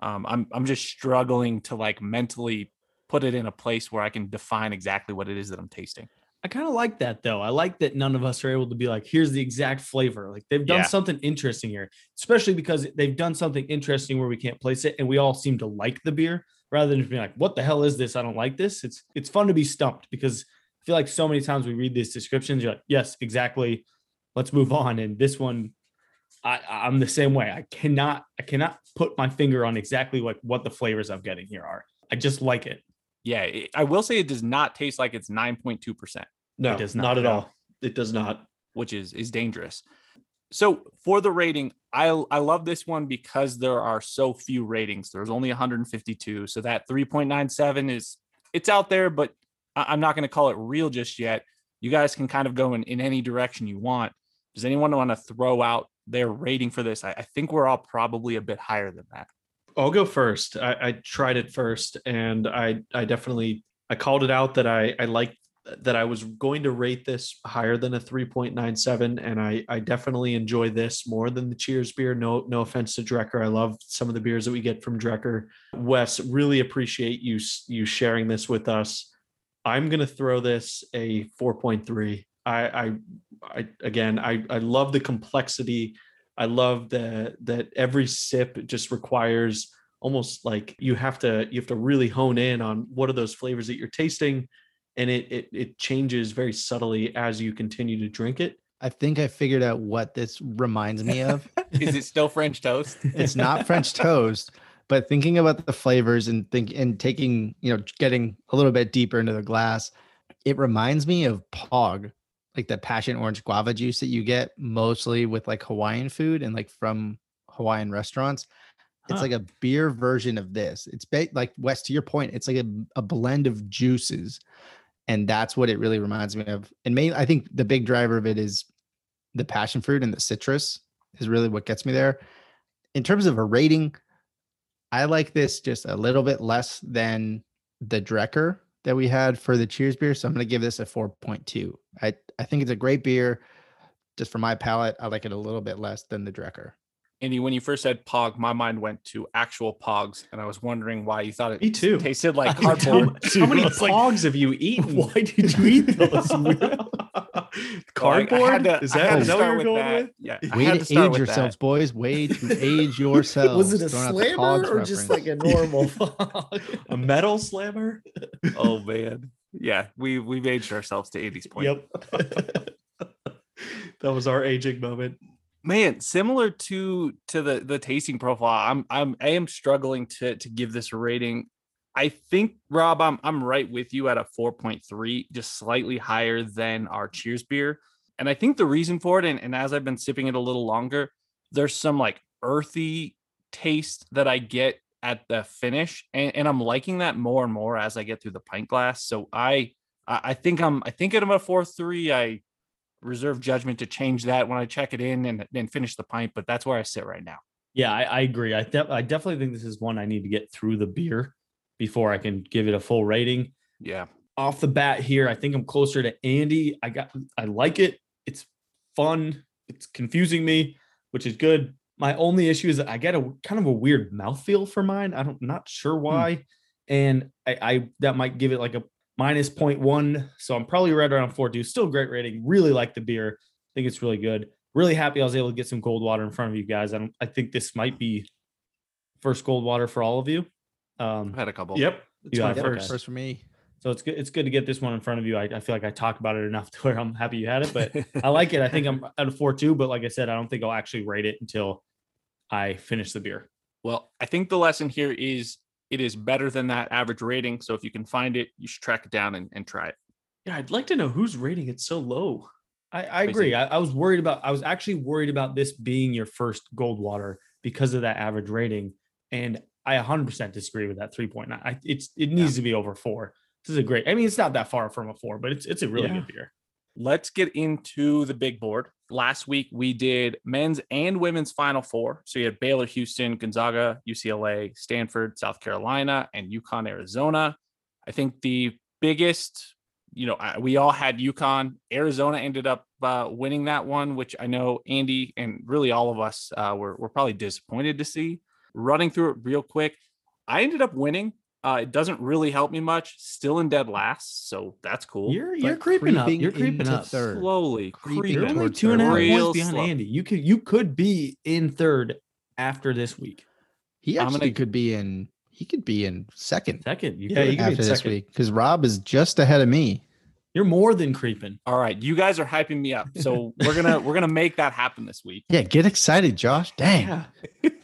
Um, I'm I'm just struggling to like mentally put it in a place where I can define exactly what it is that I'm tasting. I kind of like that though. I like that none of us are able to be like, here's the exact flavor. Like they've done Yeah. something interesting here, especially because they've done something interesting where we can't place it, and we all seem to like the beer rather than just being like, what the hell is this? I don't like this. It's it's fun to be stumped because I feel like so many times we read these descriptions, you're like, yes, exactly. Let's move on. And this one, I I'm the same way. I cannot I cannot put my finger on exactly like what the flavors I'm getting here are. I just like it. Yeah, it, I will say it does not taste like it's 9.2 percent. No, It does not, not, at no. all. It does not. which is is dangerous. So for the rating, I I love this one because there are so few ratings. There's only 152, so that 3.97 is it's out there, but I- I'm not going to call it real just yet. You guys can kind of go in, in any direction you want. Does anyone want to throw out their rating for this? I, I think we're all probably a bit higher than that. I'll go first. I, I tried it first, and I I definitely I called it out that I I liked that I was going to rate this higher than a 3.97 and I I definitely enjoy this more than the Cheers beer. No no offense to Drekker. I love some of the beers that we get from Drekker. Wes really appreciate you you sharing this with us. I'm going to throw this a 4.3 I I I again I I love the complexity. I love that that every sip just requires almost like you have to you have to really hone in on what are those flavors that you're tasting and it it, it changes very subtly as you continue to drink it I think I figured out what this reminds me of. Is it still French toast? it's not French toast, but thinking about the flavors and think and taking, you know, getting a little bit deeper into the glass, it reminds me of Pog, like the passion orange guava juice that you get mostly with like Hawaiian food and like from Hawaiian restaurants. It's Huh. like a beer version of this. It's ba- like Wes to your point, it's like a, a blend of juices. And that's what it really reminds me of. And main, I think the big driver of it is the passion fruit and the citrus is really what gets me there. In terms of a rating, I like this just a little bit less than the Drekker that we had for the Cheers beer. So I'm going to give this a 4.2. I, I think it's a great beer. Just for my palate, I like it a little bit less than the Drekker. Andy, when you first said pog, my mind went to actual pogs, and I was wondering why you thought it Me too. tasted like cardboard. too. how many I was like, pogs have you eaten Why did you eat those? you weirdo? I- I cardboard to- is I that, had to what start you're with going that. with Yeah, I Way had to to start age with yourselves, that. boys. Way to age yourselves. Was it a Throwing slammer Pogs or just reference. like a normal fog? a metal slammer Oh man, yeah, we we've aged ourselves to Andy's point. yep. that was our aging moment man similar to to the the tasting profile i'm i'm i am struggling to to give this a rating I think Rob, I'm I'm right with you at a 4.3, just slightly higher than our Cheers beer. And I think the reason for it, and, and as I've been sipping it a little longer, there's some like earthy taste that I get at the finish, and, and I'm liking that more and more as I get through the pint glass. So I I think I'm I think I'm a four three. I reserve judgment to change that when I check it in and then finish the pint, but that's where I sit right now. Yeah, I, I agree. I, de- I definitely think this is one I need to get through the beer before I can give it a full rating. Yeah. Off the bat here, I think I'm closer to Andy. I got I like it. It's fun. It's confusing me, which is good. My only issue is that I get a kind of a weird mouthfeel for mine. I don't not sure Hmm. why. And I, I that might give it like a minus 0.1. So I'm probably right around four two. Still great rating. Really like the beer. I think it's really good. Really happy I was able to get some Goldwater in front of you guys. I don't I think this might be first Goldwater for all of you. Um I've had a couple. Yep. It's You my have- Yep, okay. first. first for me. so it's good. It's good to get this one in front of you. I, I feel like I talk about it enough to where I'm happy you had it, but I like it. I think I'm at a four two, but like I said, I don't think I'll actually rate it until I finish the beer. Well, I think the lesson here is it is better than that average rating. So if you can find it, you should track it down and, and try it. Yeah, I'd like to know who's rating it so low. I, I agree. I, I was worried about. I was actually worried about this being your first Goldwater because of that average rating, and I 100% disagree with that 3.9. I, it's it needs to be over four. This is a great. I mean, it's not that far from a four, but it's it's a really Yeah. good beer. Let's get into the big board. Last week we did men's and women's final four. So you had Baylor, Houston, Gonzaga, UCLA, Stanford, South Carolina, and UConn, Arizona. I think the biggest, you know, we all had UConn. Arizona ended up uh, winning that one, which I know Andy and really all of us uh, were, were probably disappointed to see. Running through it real quick, I ended up winning. Uh, it doesn't really help me much. Still in dead last, so that's cool. You're But you're creeping up. You're creeping up. third. slowly Creeping creeping. You're only towards two and a half third. Real points behind slow. Andy. You could you could be in third after this week. He actually gonna- could be in. He could be in second Second, you Yeah, could. you can be in after this second. week because Rob is just ahead of me. You're more than creeping. All right, you guys are hyping me up, so we're gonna we're gonna make that happen this week. Yeah, get excited, Josh. Dang. Yeah.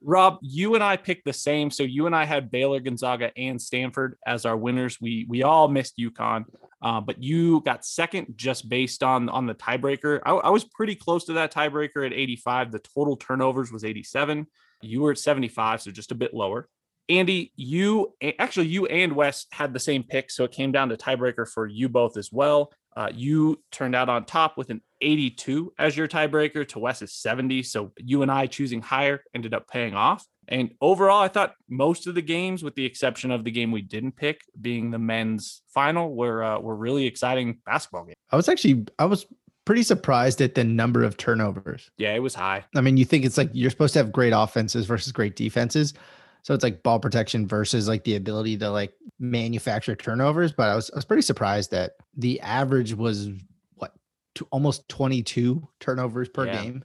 Rob, you and I picked the same, so you and I had Baylor, Gonzaga, and Stanford as our winners. We we all missed UConn, uh, but you got second just based on on the tiebreaker. I, I was pretty close to that tiebreaker at 85. The total turnovers was 87. You were at 75, so just a bit lower. Andy, you actually you and Wes had the same pick, so it came down to tiebreaker for you both as well. Uh, you turned out on top with an 82 as your tiebreaker to Wes's 70. So you and I choosing higher ended up paying off. And overall, I thought most of the games, with the exception of the game we didn't pick, being the men's final, were uh, were really exciting basketball games. I was actually I was pretty surprised at the number of turnovers. Yeah, it was high. I mean, you think it's like you're supposed to have great offenses versus great defenses. So it's like ball protection versus like the ability to like manufacture turnovers. But I was I was pretty surprised that the average was what to almost 22 turnovers per Yeah. game.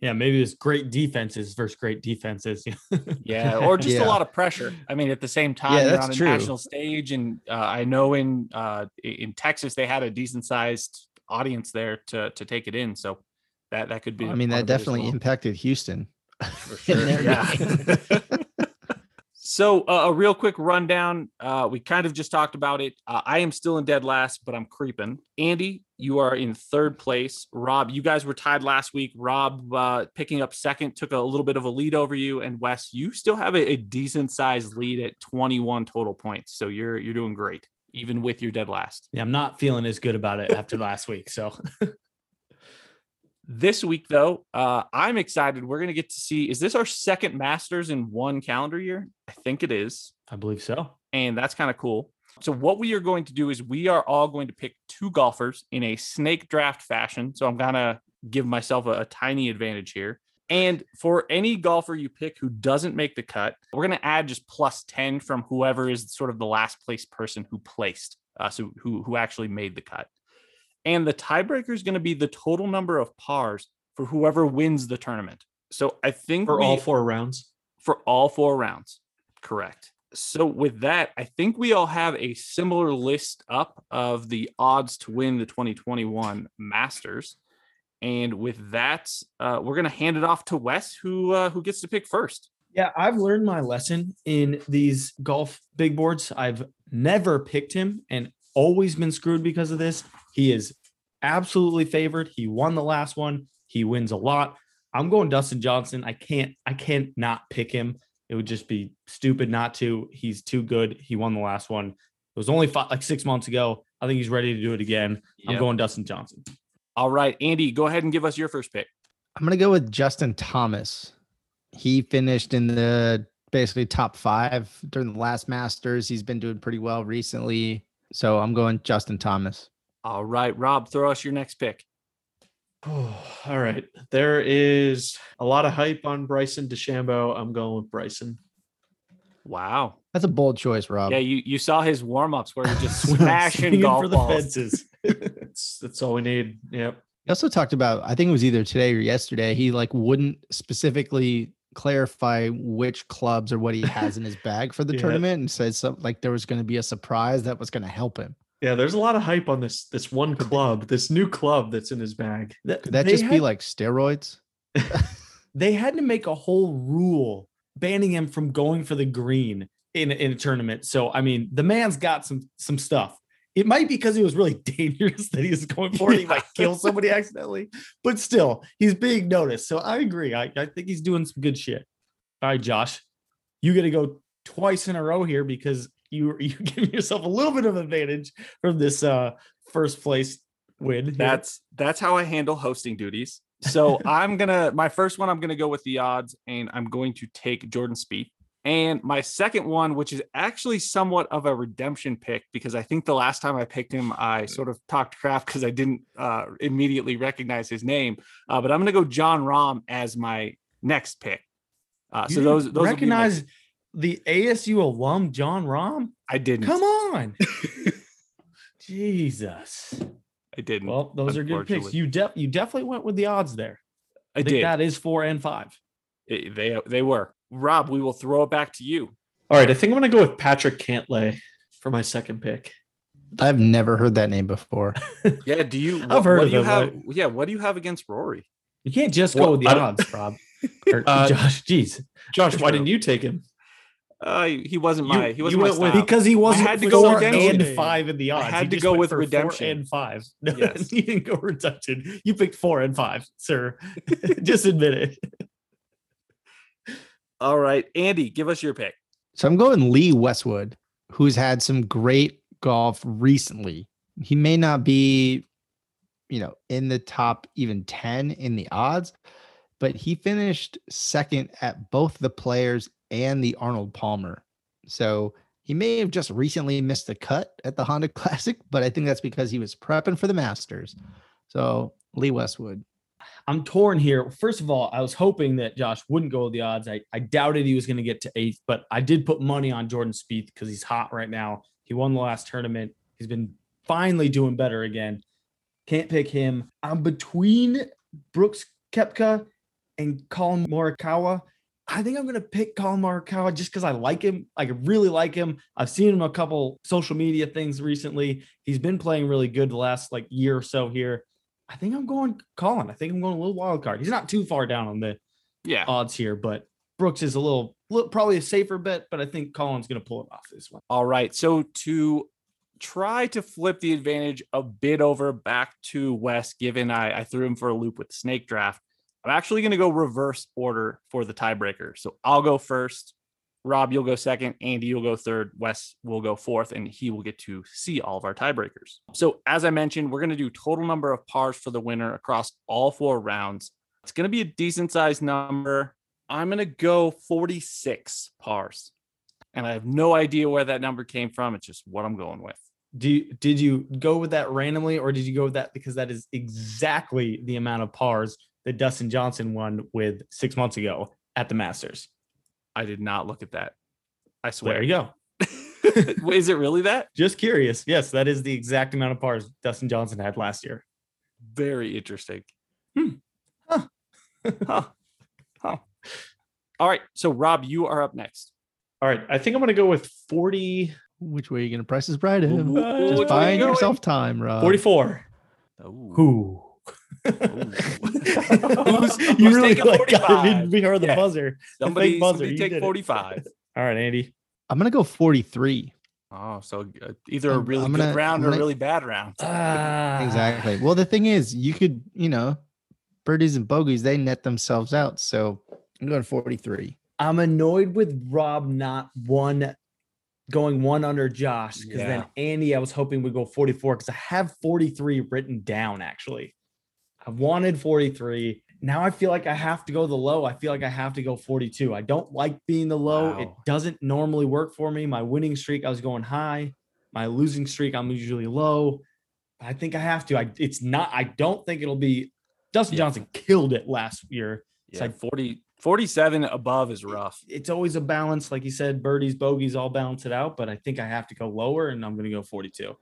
Yeah, maybe it's great defenses versus great defenses. Yeah, or just Yeah. a lot of pressure. I mean, at the same time, Yeah, you're on a true. national stage, and uh, I know in uh, in Texas they had a decent sized audience there to to take it in. So that that could be. I mean, that of it as definitely well. impacted Houston. For sure, yeah. So uh, a real quick rundown. Uh, we kind of just talked about it. Uh, I am still in dead last, but I'm creeping. Andy, you are in third place. Rob, you guys were tied last week. Rob uh, picking up second took a little bit of a lead over you, and Wes, you still have a, a decent sized lead at 21 total points. So you're you're doing great, even with your dead last. yeah, I'm not feeling as good about it after last week. So This week, though, uh, I'm excited. We're going to get to see. Is this our second Masters in one calendar year? I think it is. I believe so. and that's kind of cool. So what we are going to do is we are all going to pick two golfers in a snake draft fashion. So I'm gonna give myself a, a tiny advantage here. And for any golfer you pick who doesn't make the cut, we're gonna add just plus 10 from whoever is sort of the last place person who placed, uh, so who who actually made the cut. And the tiebreaker is going to be the total number of pars for whoever wins the tournament. So I think For we- all four rounds. for all four rounds. Correct. So with that, I think we all have a similar list up of the odds to win the 2021 Masters. And with that, uh, we're gonna hand it off to Wes, who uh, who gets to pick first. Yeah, I've learned my lesson in these golf big boards. I've never picked him and always been screwed because of this. He is absolutely favored. He won the last one. He wins a lot. I'm going Dustin Johnson. I can't I can't not pick him. It would just be stupid not to. He's too good. He won the last one. It was only five, like six months ago. I think he's ready to do it again. I'm going Dustin Johnson. All right, Andy, go ahead and give us your first pick. I'm gonna go with Justin Thomas. He finished in the basically top five during the last Masters. He's been doing pretty well recently. So I'm going Justin Thomas. All right, Rob, throw us your next pick. Oh, all right. There is a lot of hype on Bryson DeChambeau. I'm going with Bryson. Wow. That's a bold choice, Rob. Yeah, you, you saw his warm ups where he just Swinging smashing golf for the balls. fences. That's that's all we need. Yep. He also talked about, I think it was either today or yesterday, he like wouldn't specifically clarify which clubs or what he has in his bag for the Yeah. tournament and said something like there was going to be a surprise that was going to help him. Yeah, there's a lot of hype on this this one club, this new club that's in his bag. That- Could that just be like steroids? they had to make a whole rule banning him from going for the green in, in a tournament. So I mean, the man's got some some stuff. It might be because he was really dangerous that he was going for it. He might kill somebody accidentally, but still, he's being noticed. So I agree. I, I think he's doing some good shit. All right, Josh, you got to go twice in a row here because you you giving yourself a little bit of advantage from this uh first place win. here. That's that's how I handle hosting duties. So I'm gonna my first one, I'm gonna go with the odds, and I'm going to take Jordan Spieth. And my second one, which is actually somewhat of a redemption pick, because I think the last time I picked him, I sort of talked crap because I didn't uh, immediately recognize his name. Uh, but I'm gonna go Jon Rahm as my next pick. Uh, so those those recognize the ASU alum Jon Rahm. I didn't. Come on. Jesus. I didn't. Well, those are good picks. You def you definitely went with the odds there. I, think did. that is four and five. It- they they were. Rob, we will throw it back to you. All right, I think I'm gonna go with Patrick Cantlay for my second pick. I've never heard that name before. Yeah, do you? I've what, heard what of do you him, have? Yeah, what do you have against Rory? You can't just go with the odds, Rob. Or, Uh, Josh, jeez. Josh, why didn't you take him? Uh, he wasn't You- my. He wasn't my went with- Because he wasn't had to go four redemption. and five in the odds. had He to go with redemption. Four and five. No, Yes. you didn't go redemption. You picked four and five, sir. just admit it. All right, Andy, give us your pick. So I'm going Lee Westwood, who's had some great golf recently. He may not be, you know, in the top even 10 in the odds, but he finished second at both the players and the Arnold Palmer. So he may have just recently missed the cut at the Honda Classic, but I think that's because he was prepping for the Masters. So Lee Westwood. I'm torn here. First of all, I was hoping that Josh wouldn't go with the odds. I, I doubted he was going to get to eighth, but I did put money on Jordan Spieth because he's hot right now. He won the last tournament. He's been finally doing better again. Can't pick him. I'm between Brooks Koepka and Collin Morikawa. I think I'm going to pick Collin Morikawa just because I like him. I really like him. I've seen him a couple social media things recently. He's been playing really good the last like year or so here. I think I'm going Collin. I think I'm going a little wild card. He's not too far down on the Yeah. odds here, but Brooks is a little, little probably a safer bet, but I think Collin's going to pull it off this one. All right. So to try to flip the advantage a bit over back to Wes, given I, I threw him for a loop with the snake draft, I'm actually going to go reverse order for the tiebreaker. So I'll go first. Rob, you'll go second. Andy, you'll go third. Wes will go fourth, and he will get to see all of our tiebreakers. So, as I mentioned, we're going to do total number of pars for the winner across all four rounds. It's going to be a decent sized number. I'm going to go 46 pars and I have no idea where that number came from. It's just what I'm going with. Do you, did you go with that randomly, or did you go with that because that is exactly the amount of pars that Dustin Johnson won with six months ago at the Masters? I did not look at that. I swear. There you go. Is it really that? Just curious. Yes, that is the exact amount of pars Dustin Johnson had last year. Very interesting. Hmm. Huh. huh. Huh. All right. So, Rob, you are up next. All right, I think I'm gonna go with 40, Which way are you going to price his right him? Ooh, which way Just you buying going? yourself time, Rob. 44. Ooh. Who? Who's- you who's really taking like got 45? it. We heard the Yeah. buzzer. Somebody, buzzer, somebody you take did it. 45. All right, Andy. I'm gonna go 43. Oh, so uh, either a I'm- really I'm good gonna- round I'm or a gonna- really bad round. Ah, Exactly. Well, the thing is, you could, you know, birdies and bogeys, they net themselves out. So I'm going 43. I'm annoyed with Rob not one going one under Josh because then Andy, I was hoping would go 44 because I have 43 written down actually. I wanted 43. Now I feel like I have to go the low. I feel like I have to go 42. I don't like being the low. It doesn't normally work for me. My winning streak, I was going high. My losing streak, I'm usually low. I think I have to. I it's not, I don't think it'll be Dustin Yeah. Johnson killed it last year. It's Yeah, like 40, 47 above is rough. it's always a balance. Like you said, birdies, bogeys all balance it out. But I think I have to go lower and I'm going to go 42.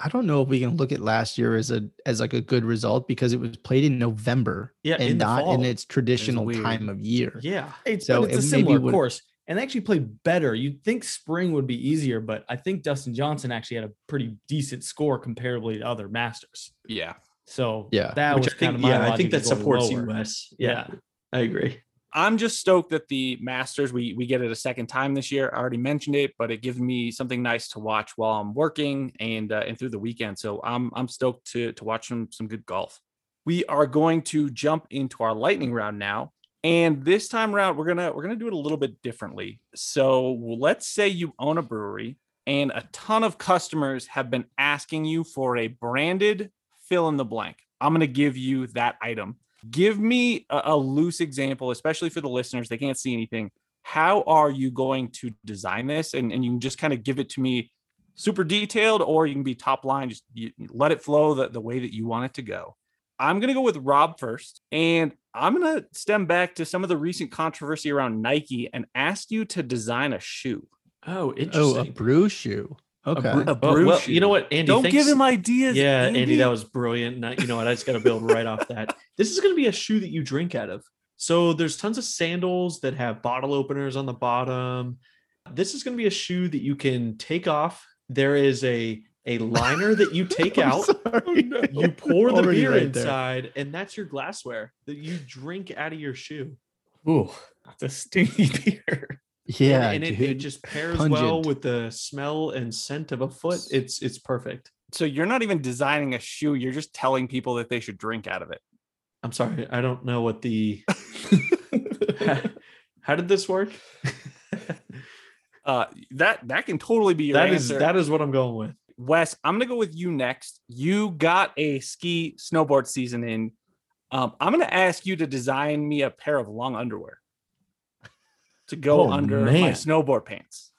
I don't know if we can look at last year as a as like a good result because it was played in November Yeah, and in the not in its traditional weird. time of year. Yeah. It's, So it's a it maybe similar would- course and they actually played better. You'd think spring would be easier, but I think Dustin Johnson actually had a pretty decent score comparably to other Masters. Yeah. So Yeah. that Which was I kind think, of my yeah, I think that supports lower. US. Yeah, Yeah. I agree. I'm just stoked that the Masters we we get it a second time this year. I already mentioned it, but it gives me something nice to watch while I'm working and uh, and through the weekend. So I'm I'm stoked to to watch some some good golf. We are going to jump into our lightning round now. And this time around, we're gonna we're gonna do it a little bit differently. So let's say you own a brewery and a ton of customers have been asking you for a branded fill in the blank. I'm gonna give you that item give me a, a loose example especially for the listeners they can't see anything how are you going to design this and, and you can just kind of give it to me super detailed or you can be top line just you, let it flow the, the way that you want it to go i'm going to go with rob first and i'm going to stem back to some of the recent controversy around nike and ask you to design a shoe Oh, interesting. Oh, a brew shoe. Okay. br- a uh, Oh, brew well, shoe. you know what, Andy? don't thanks- give him ideas Yeah, Andy, Andy that was brilliant. Now- You know what? I just got to build right off that. This is going to be a shoe that you drink out of. So there's tons of sandals that have bottle openers on the bottom. This is going to be a shoe that you can take off. There is a a liner that you take out. sorry. You pour the beer right there. inside, and that's your glassware that you drink out of your shoe. Ooh, that's a stinky beer. Yeah, and it, it just pairs well with the smell and scent of a foot. It's it's perfect. so you're not even designing a shoe you're just telling people that they should drink out of it I'm sorry, I don't know what the how did this work? uh that that can totally be your that is answer that is what I'm going with. Wes, I'm gonna go with you next. You got a ski snowboard season in. Um, I'm gonna ask you to design me a pair of long underwear to go Oh, under my snowboard pants.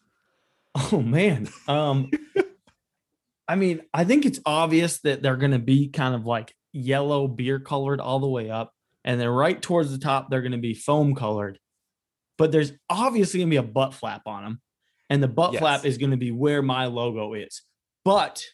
Oh man. Um I mean, I think it's obvious that they're going to be kind of like yellow beer colored all the way up and then right towards the top they're going to be foam colored. But there's obviously going to be a butt flap on them. And the butt Yes. flap is going to be where my logo is. But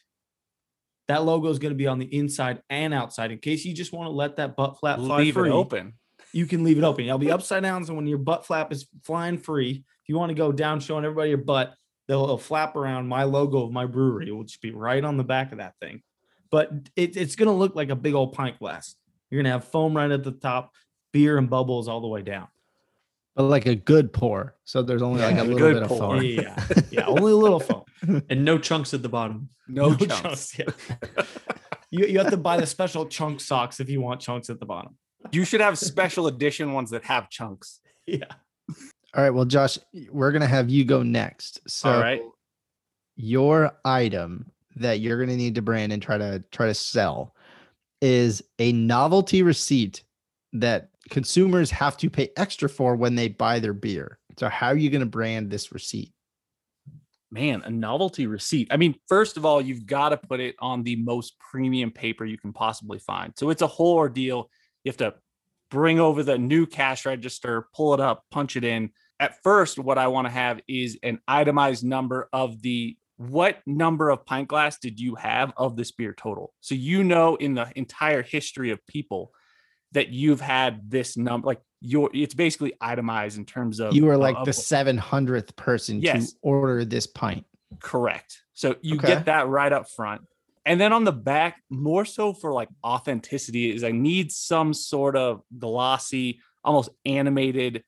that logo is going to be on the inside and outside in case you just want to let that butt flap fly Leave free it open. You can leave it open. It'll be upside down. So when your butt flap is flying free, if you want to go down showing everybody your butt, they'll, it'll flap around my logo of my brewery. It will just be right on the back of that thing. But it, it's going to look like a big old pint glass. You're going to have foam right at the top, beer and bubbles all the way down. but like a good pour. So there's only like a a little good bit of foam. Yeah. Yeah. Only a little foam. And no chunks at the bottom. No, chunks. yeah. you, you have to buy the special chunk socks if you want chunks at the bottom. You should have special edition ones that have chunks. Yeah. All right. Well, Josh, we're gonna have you go next. So All right. your item that you're gonna need to brand and try to try to sell is a novelty receipt that consumers have to pay extra for when they buy their beer. So how are you gonna brand this receipt? Man, a novelty receipt. I mean, first of all, you've got to put it on the most premium paper you can possibly find. So it's a whole ordeal. You have to bring over the new cash register, pull it up, punch it in. At first, what I want to have is an itemized number of the what number of pint glass did you have of this beer total? So you know in the entire history of people that you've had this number like your it's basically itemized in terms of You were like of- the 700th person Yes. to order this pint. Correct. So you Okay. get that right up front. And then on the back, more so for like authenticity, is I need some sort of glossy, almost animated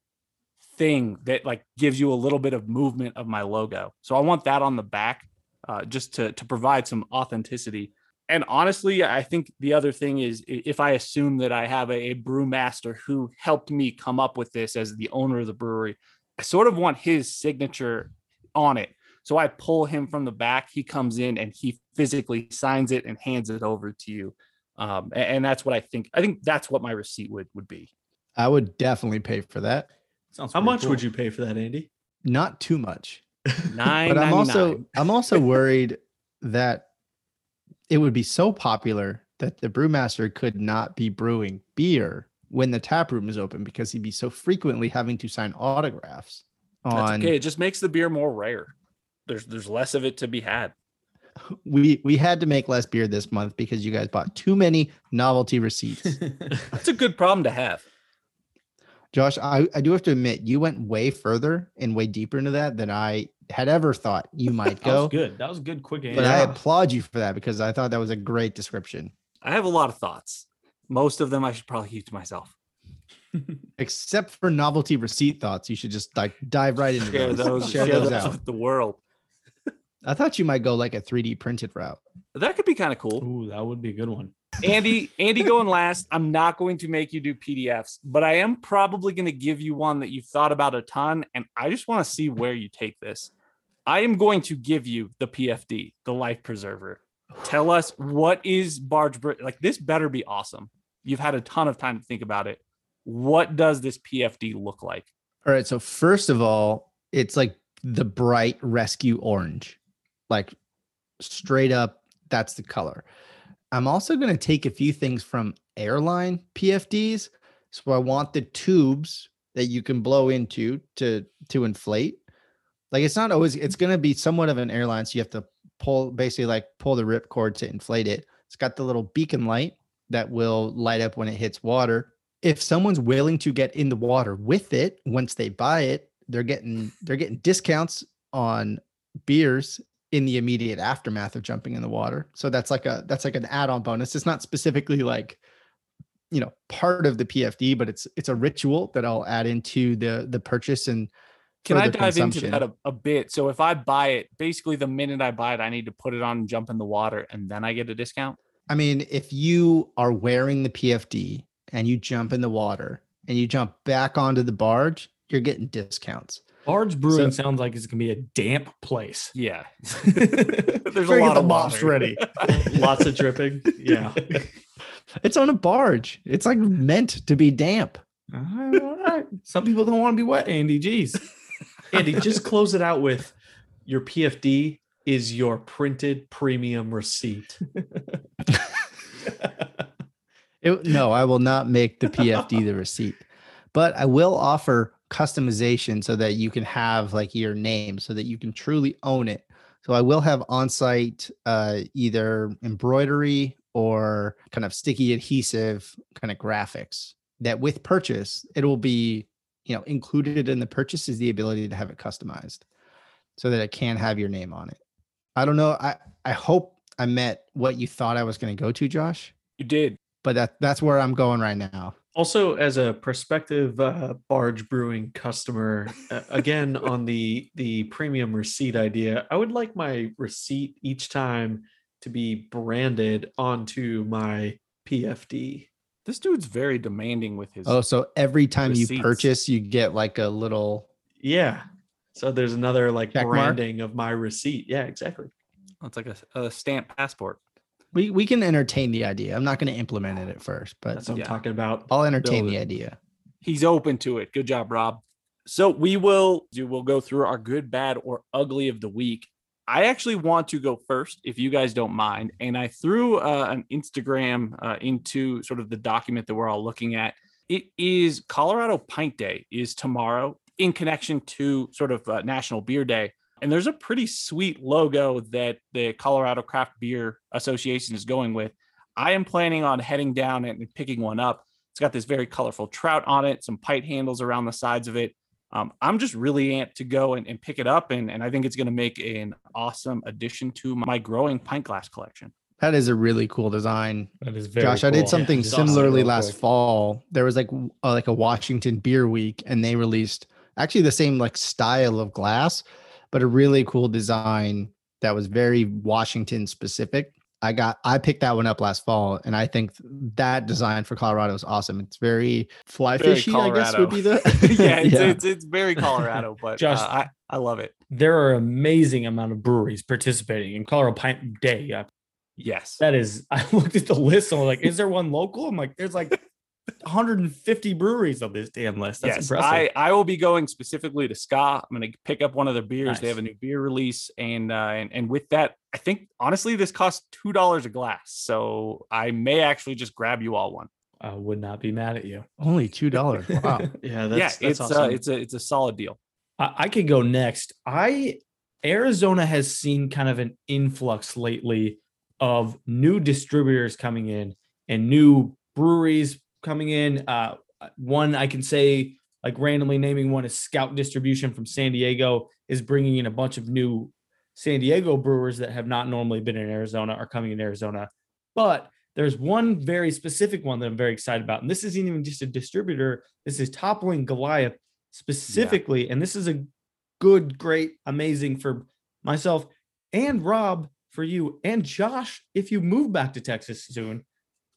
thing that like gives you a little bit of movement of my logo. So I want that on the back uh, just to to provide some authenticity. And honestly, I think the other thing is if I assume that I have a, a brewmaster who helped me come up with this as the owner of the brewery, I sort of want his signature on it. So I pull him from the back. He comes in and he physically signs it and hands it over to you. Um, and, and that's what I think. I think that's what my receipt would would be. I would definitely pay for that. Sounds How much cool. would you pay for that, Andy? Not too much. Nine. but I'm also I'm also worried that it would be so popular that the brewmaster could not be brewing beer when the tap room is open because he'd be so frequently having to sign autographs That's okay. It just makes the beer more rare. There's there's less of it to be had. we we had to make less beer this month because you guys bought too many novelty receipts. That's a good problem to have. Josh, I, I do have to admit you went way further and way deeper into that than I had ever thought you might That was go. good. That was good. Quick answer. But answer. I applaud you for that because I thought that was a great description. I have a lot of thoughts. Most of them I should probably keep to myself. Except for novelty receipt thoughts, you should just like dive right into Share those. those, Share share those those out. with the world. I thought you might go like a 3D printed route. That could be kind of cool. Ooh, that would be a good one. Andy, Andy going last. I'm not going to make you do PDFs, but I am probably going to give you one that you've thought about a ton. And I just want to see where you take this. I am going to give you the PFD, the life preserver. Tell us what is Barge Br- like this better be awesome. You've had a ton of time to think about it. What does this PFD look like? All right. So first of all, it's like the bright rescue orange, like straight up. That's the color. I'm also going to take a few things from airline PFDs. So I want the tubes that you can blow into to to inflate. Like it's not always. It's going to be somewhat of an airline, so you have to pull basically like pull the rip cord to inflate it. It's got the little beacon light that will light up when it hits water. If someone's willing to get in the water with it once they buy it, they're getting they're getting discounts on beers in the immediate aftermath of jumping in the water. So that's like a that's like an add-on bonus. It's not specifically like you know part of the PFD, but it's it's a ritual that I'll add into the the purchase and Can I dive into that a, a bit? So if I buy it, basically the minute I buy it, I need to put it on and jump in the water and then I get a discount. I mean, if you are wearing the PFD and you jump in the water and you jump back onto the barge, you're getting discounts. Barge Brewing So- sounds like it's gonna be a damp place. Yeah. There's There's a lot the of mops water. ready. Lots of dripping. Yeah. It's on a barge. It's like meant to be damp. all right, all right. Some people don't want to be wet, Andy. Jeez. Andy, just close it out with your PFD is your printed premium receipt. It- no, I will not make the PFD the receipt, but I will offer customization so that you can have like your name so that you can truly own it. So I will have on-site uh, either embroidery or kind of sticky adhesive kind of graphics that with purchase it will be you know included in the purchase is the ability to have it customized so that it can have your name on it. I don't know. I I hope I met what you thought I was going to go to, Josh You did. but that that's where I'm going right now. Also, as a prospective uh, barge brewing customer, uh, again on the the premium receipt idea, I would like my receipt each time to be branded onto my PFD. This dude's very demanding with his. Oh, so every time Receipts. you purchase, you get like a little. Yeah. So there's another like Check mark? branding of my receipt. Yeah, exactly. it's like a, a stamp passport. We we can entertain the idea. I'm not going to implement it at first, but That's what Yeah. I'm talking about. I'll entertain build the idea. He's open to it. Good job, Rob. So we will do. We'll go through our good, bad, or ugly of the week. I actually want to go first, if you guys don't mind. And I threw uh, an Instagram uh, into sort of the document that we're all looking at. It is Colorado Pint Day is tomorrow in connection to sort of uh, National Beer Day. And there's a pretty sweet logo that the Colorado Craft Beer Association is going with. I am planning on heading down and picking one up. It's got this very colorful trout on it, some pint handles around the sides of it. Um, I'm just really amped to go and, and pick it up, and, and I think it's going to make an awesome addition to my growing pint glass collection. That is a really cool design. That is very Josh, I did something just awesome. similarly Real last fall. There was like w- uh, like a Washington Beer Week, and they released actually the same like style of glass, but a really cool design that was very Washington specific. I got I picked that one up last fall, and I think that design for Colorado is awesome. It's very fly Very fishy, I guess would be the yeah, it's, It's, it's very Colorado, but Josh- uh, I I love it. There are amazing amount of breweries participating in Colorado Pint Day. Yeah, Yes. that is. I looked at the list and I was like, "Is there one local?" I'm like, "There's like 150 breweries on this damn list." That's yes, impressive. I, I will be going specifically to Ska. I'm going to pick up one of their beers. They have a new beer release, and uh, and and with that, I think honestly this costs two dollars a glass. So I may actually just grab you all one. I would not be mad at you. only two dollars. Wow. Yeah, that's, yeah, that's it's awesome. uh, it's a it's a solid deal. I, I could go next. I Arizona has seen kind of an influx lately of new distributors coming in and new breweries coming in. Uh, one I can say, like randomly naming one is Scout Distribution from San Diego is bringing in a bunch of new San Diego brewers that have not normally been in Arizona are coming in Arizona. But there's one very specific one that I'm very excited about, and this isn't even just a distributor. This is Toppling Goliath specifically, and this is a good, great, amazing for myself and Rob for you and Josh. If you move back to Texas soon,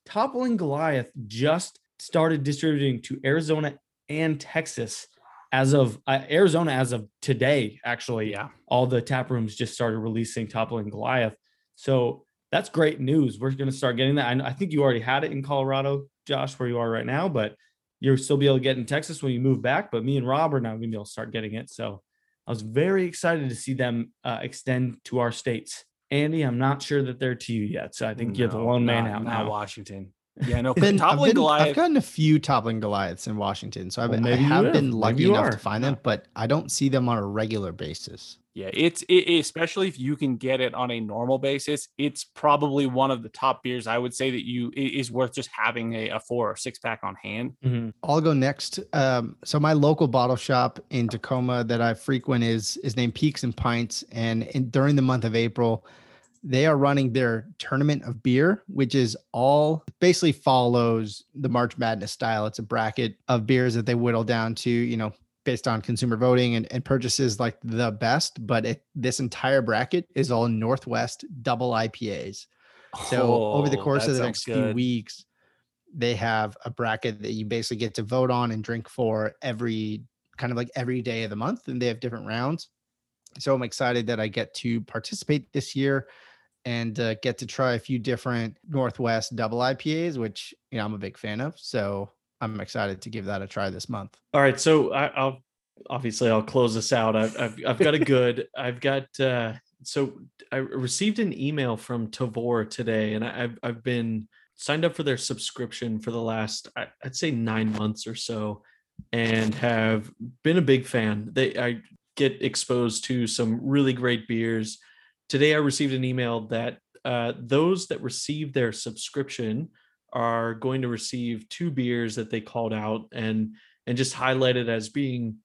Toppling Goliath just started distributing to Arizona and Texas as of uh, Arizona as of today. Actually, Yeah. all the tap rooms just started releasing Toppling Goliath. So that's great news. We're going to start getting that. I, I think you already had it in Colorado, Josh, where you are right now, but you'll still be able to get in Texas when you move back. But me and Rob are now going to be able to start getting it. So I was very excited to see them uh, extend to our states. Andy, I'm not sure that they're to you yet. So I think you're the No, lone man not- out not now. Washington. Yeah, no. Been- I've, Toppling been- Goliath. I've gotten a few toppling Goliaths in Washington, so I've Well, been, I maybe have have. been Maybe lucky you enough are. to find them, but I don't see them on a regular basis. Yeah, it's it, especially if you can get it on a normal basis. It's probably one of the top beers. I would say that you it is worth just having a, a four or six pack on hand. Mhm. I'll go next. Um, so my local bottle shop in Tacoma that I frequent is is named Peaks and Pints, and in, during the month of April, they are running their tournament of beer, which is all basically follows the March Madness style. It's a bracket of beers that they whittle down to, you know, based on consumer voting and, and purchases like the best. But it, this entire bracket is all Northwest double IPAs. So over the Oh, course of the next few weeks, they have a bracket that you basically get to vote on and drink for every kind of like every day of the month, and they have different rounds. So I'm excited that I get to participate this year and uh, get to try a few different Northwest double IPAs, which you know I'm a big fan of. So I'm excited to give that a try this month. All right, so I, I'll obviously I'll close this out. I've I've, I've got a good. I've got uh, so I received an email from Tavour today, and I- I've I've been signed up for their subscription for the last I- I'd say nine months or so, and have been a big fan. They I get exposed to some really great beers. Today I received an email that uh, those that receive their subscription are going to receive two beers that they called out and and just highlighted as being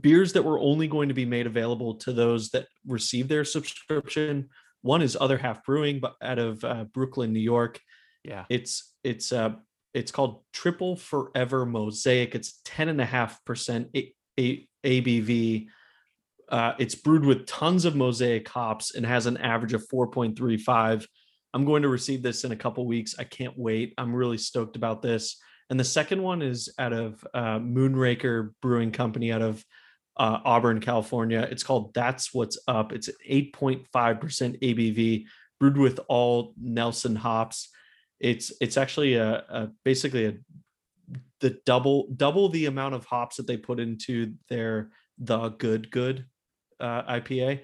beers that were only going to be made available to those that receive their subscription. One is Other Half Brewing, but out of uh, Brooklyn, New York. Yeah. It's it's uh it's called Triple Forever Mosaic. It's ten and a half percent ABV. Uh, it's brewed with tons of mosaic hops and has an average of 4.35. I'm going to receive this in a couple weeks. I can't wait. I'm really stoked about this. And the second one is out of uh, Moonraker Brewing Company out of uh, Auburn, California. It's called That's What's Up. It's 8.5% ABV, brewed with all Nelson hops. It's it's actually a, a basically a the double double the amount of hops that they put into their the good good uh, IPA.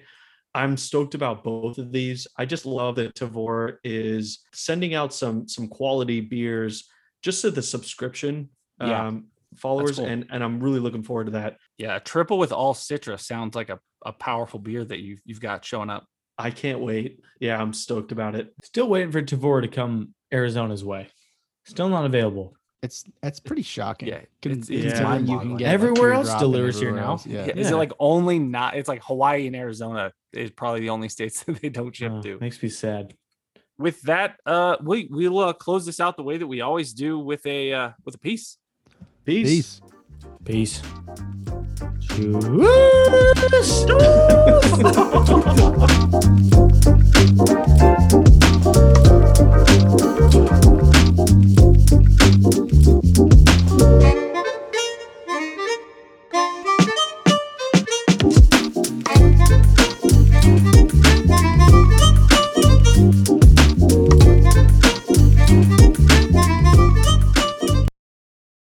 I'm stoked about both of these. I just love that Tavour is sending out some some quality beers just to the subscription Yeah, um, followers, cool. and and I'm really looking forward to that. Yeah, a triple with all citrus sounds like a, a powerful beer that you've you've got showing up. I can't wait. Yeah, I'm stoked about it. Still waiting for Tavour to come Arizona's way. Still not available. It's it's pretty shocking. Yeah, it's, it's yeah. You can get everywhere like, else delivers here now. Yeah. yeah. is it like only not? It's like Hawaii and Arizona is probably the only states that they don't ship oh, to. Makes me sad. With that, uh, we we'll uh, close this out the way that we always do with a uh, with a piece. Peace. Peace. Peace.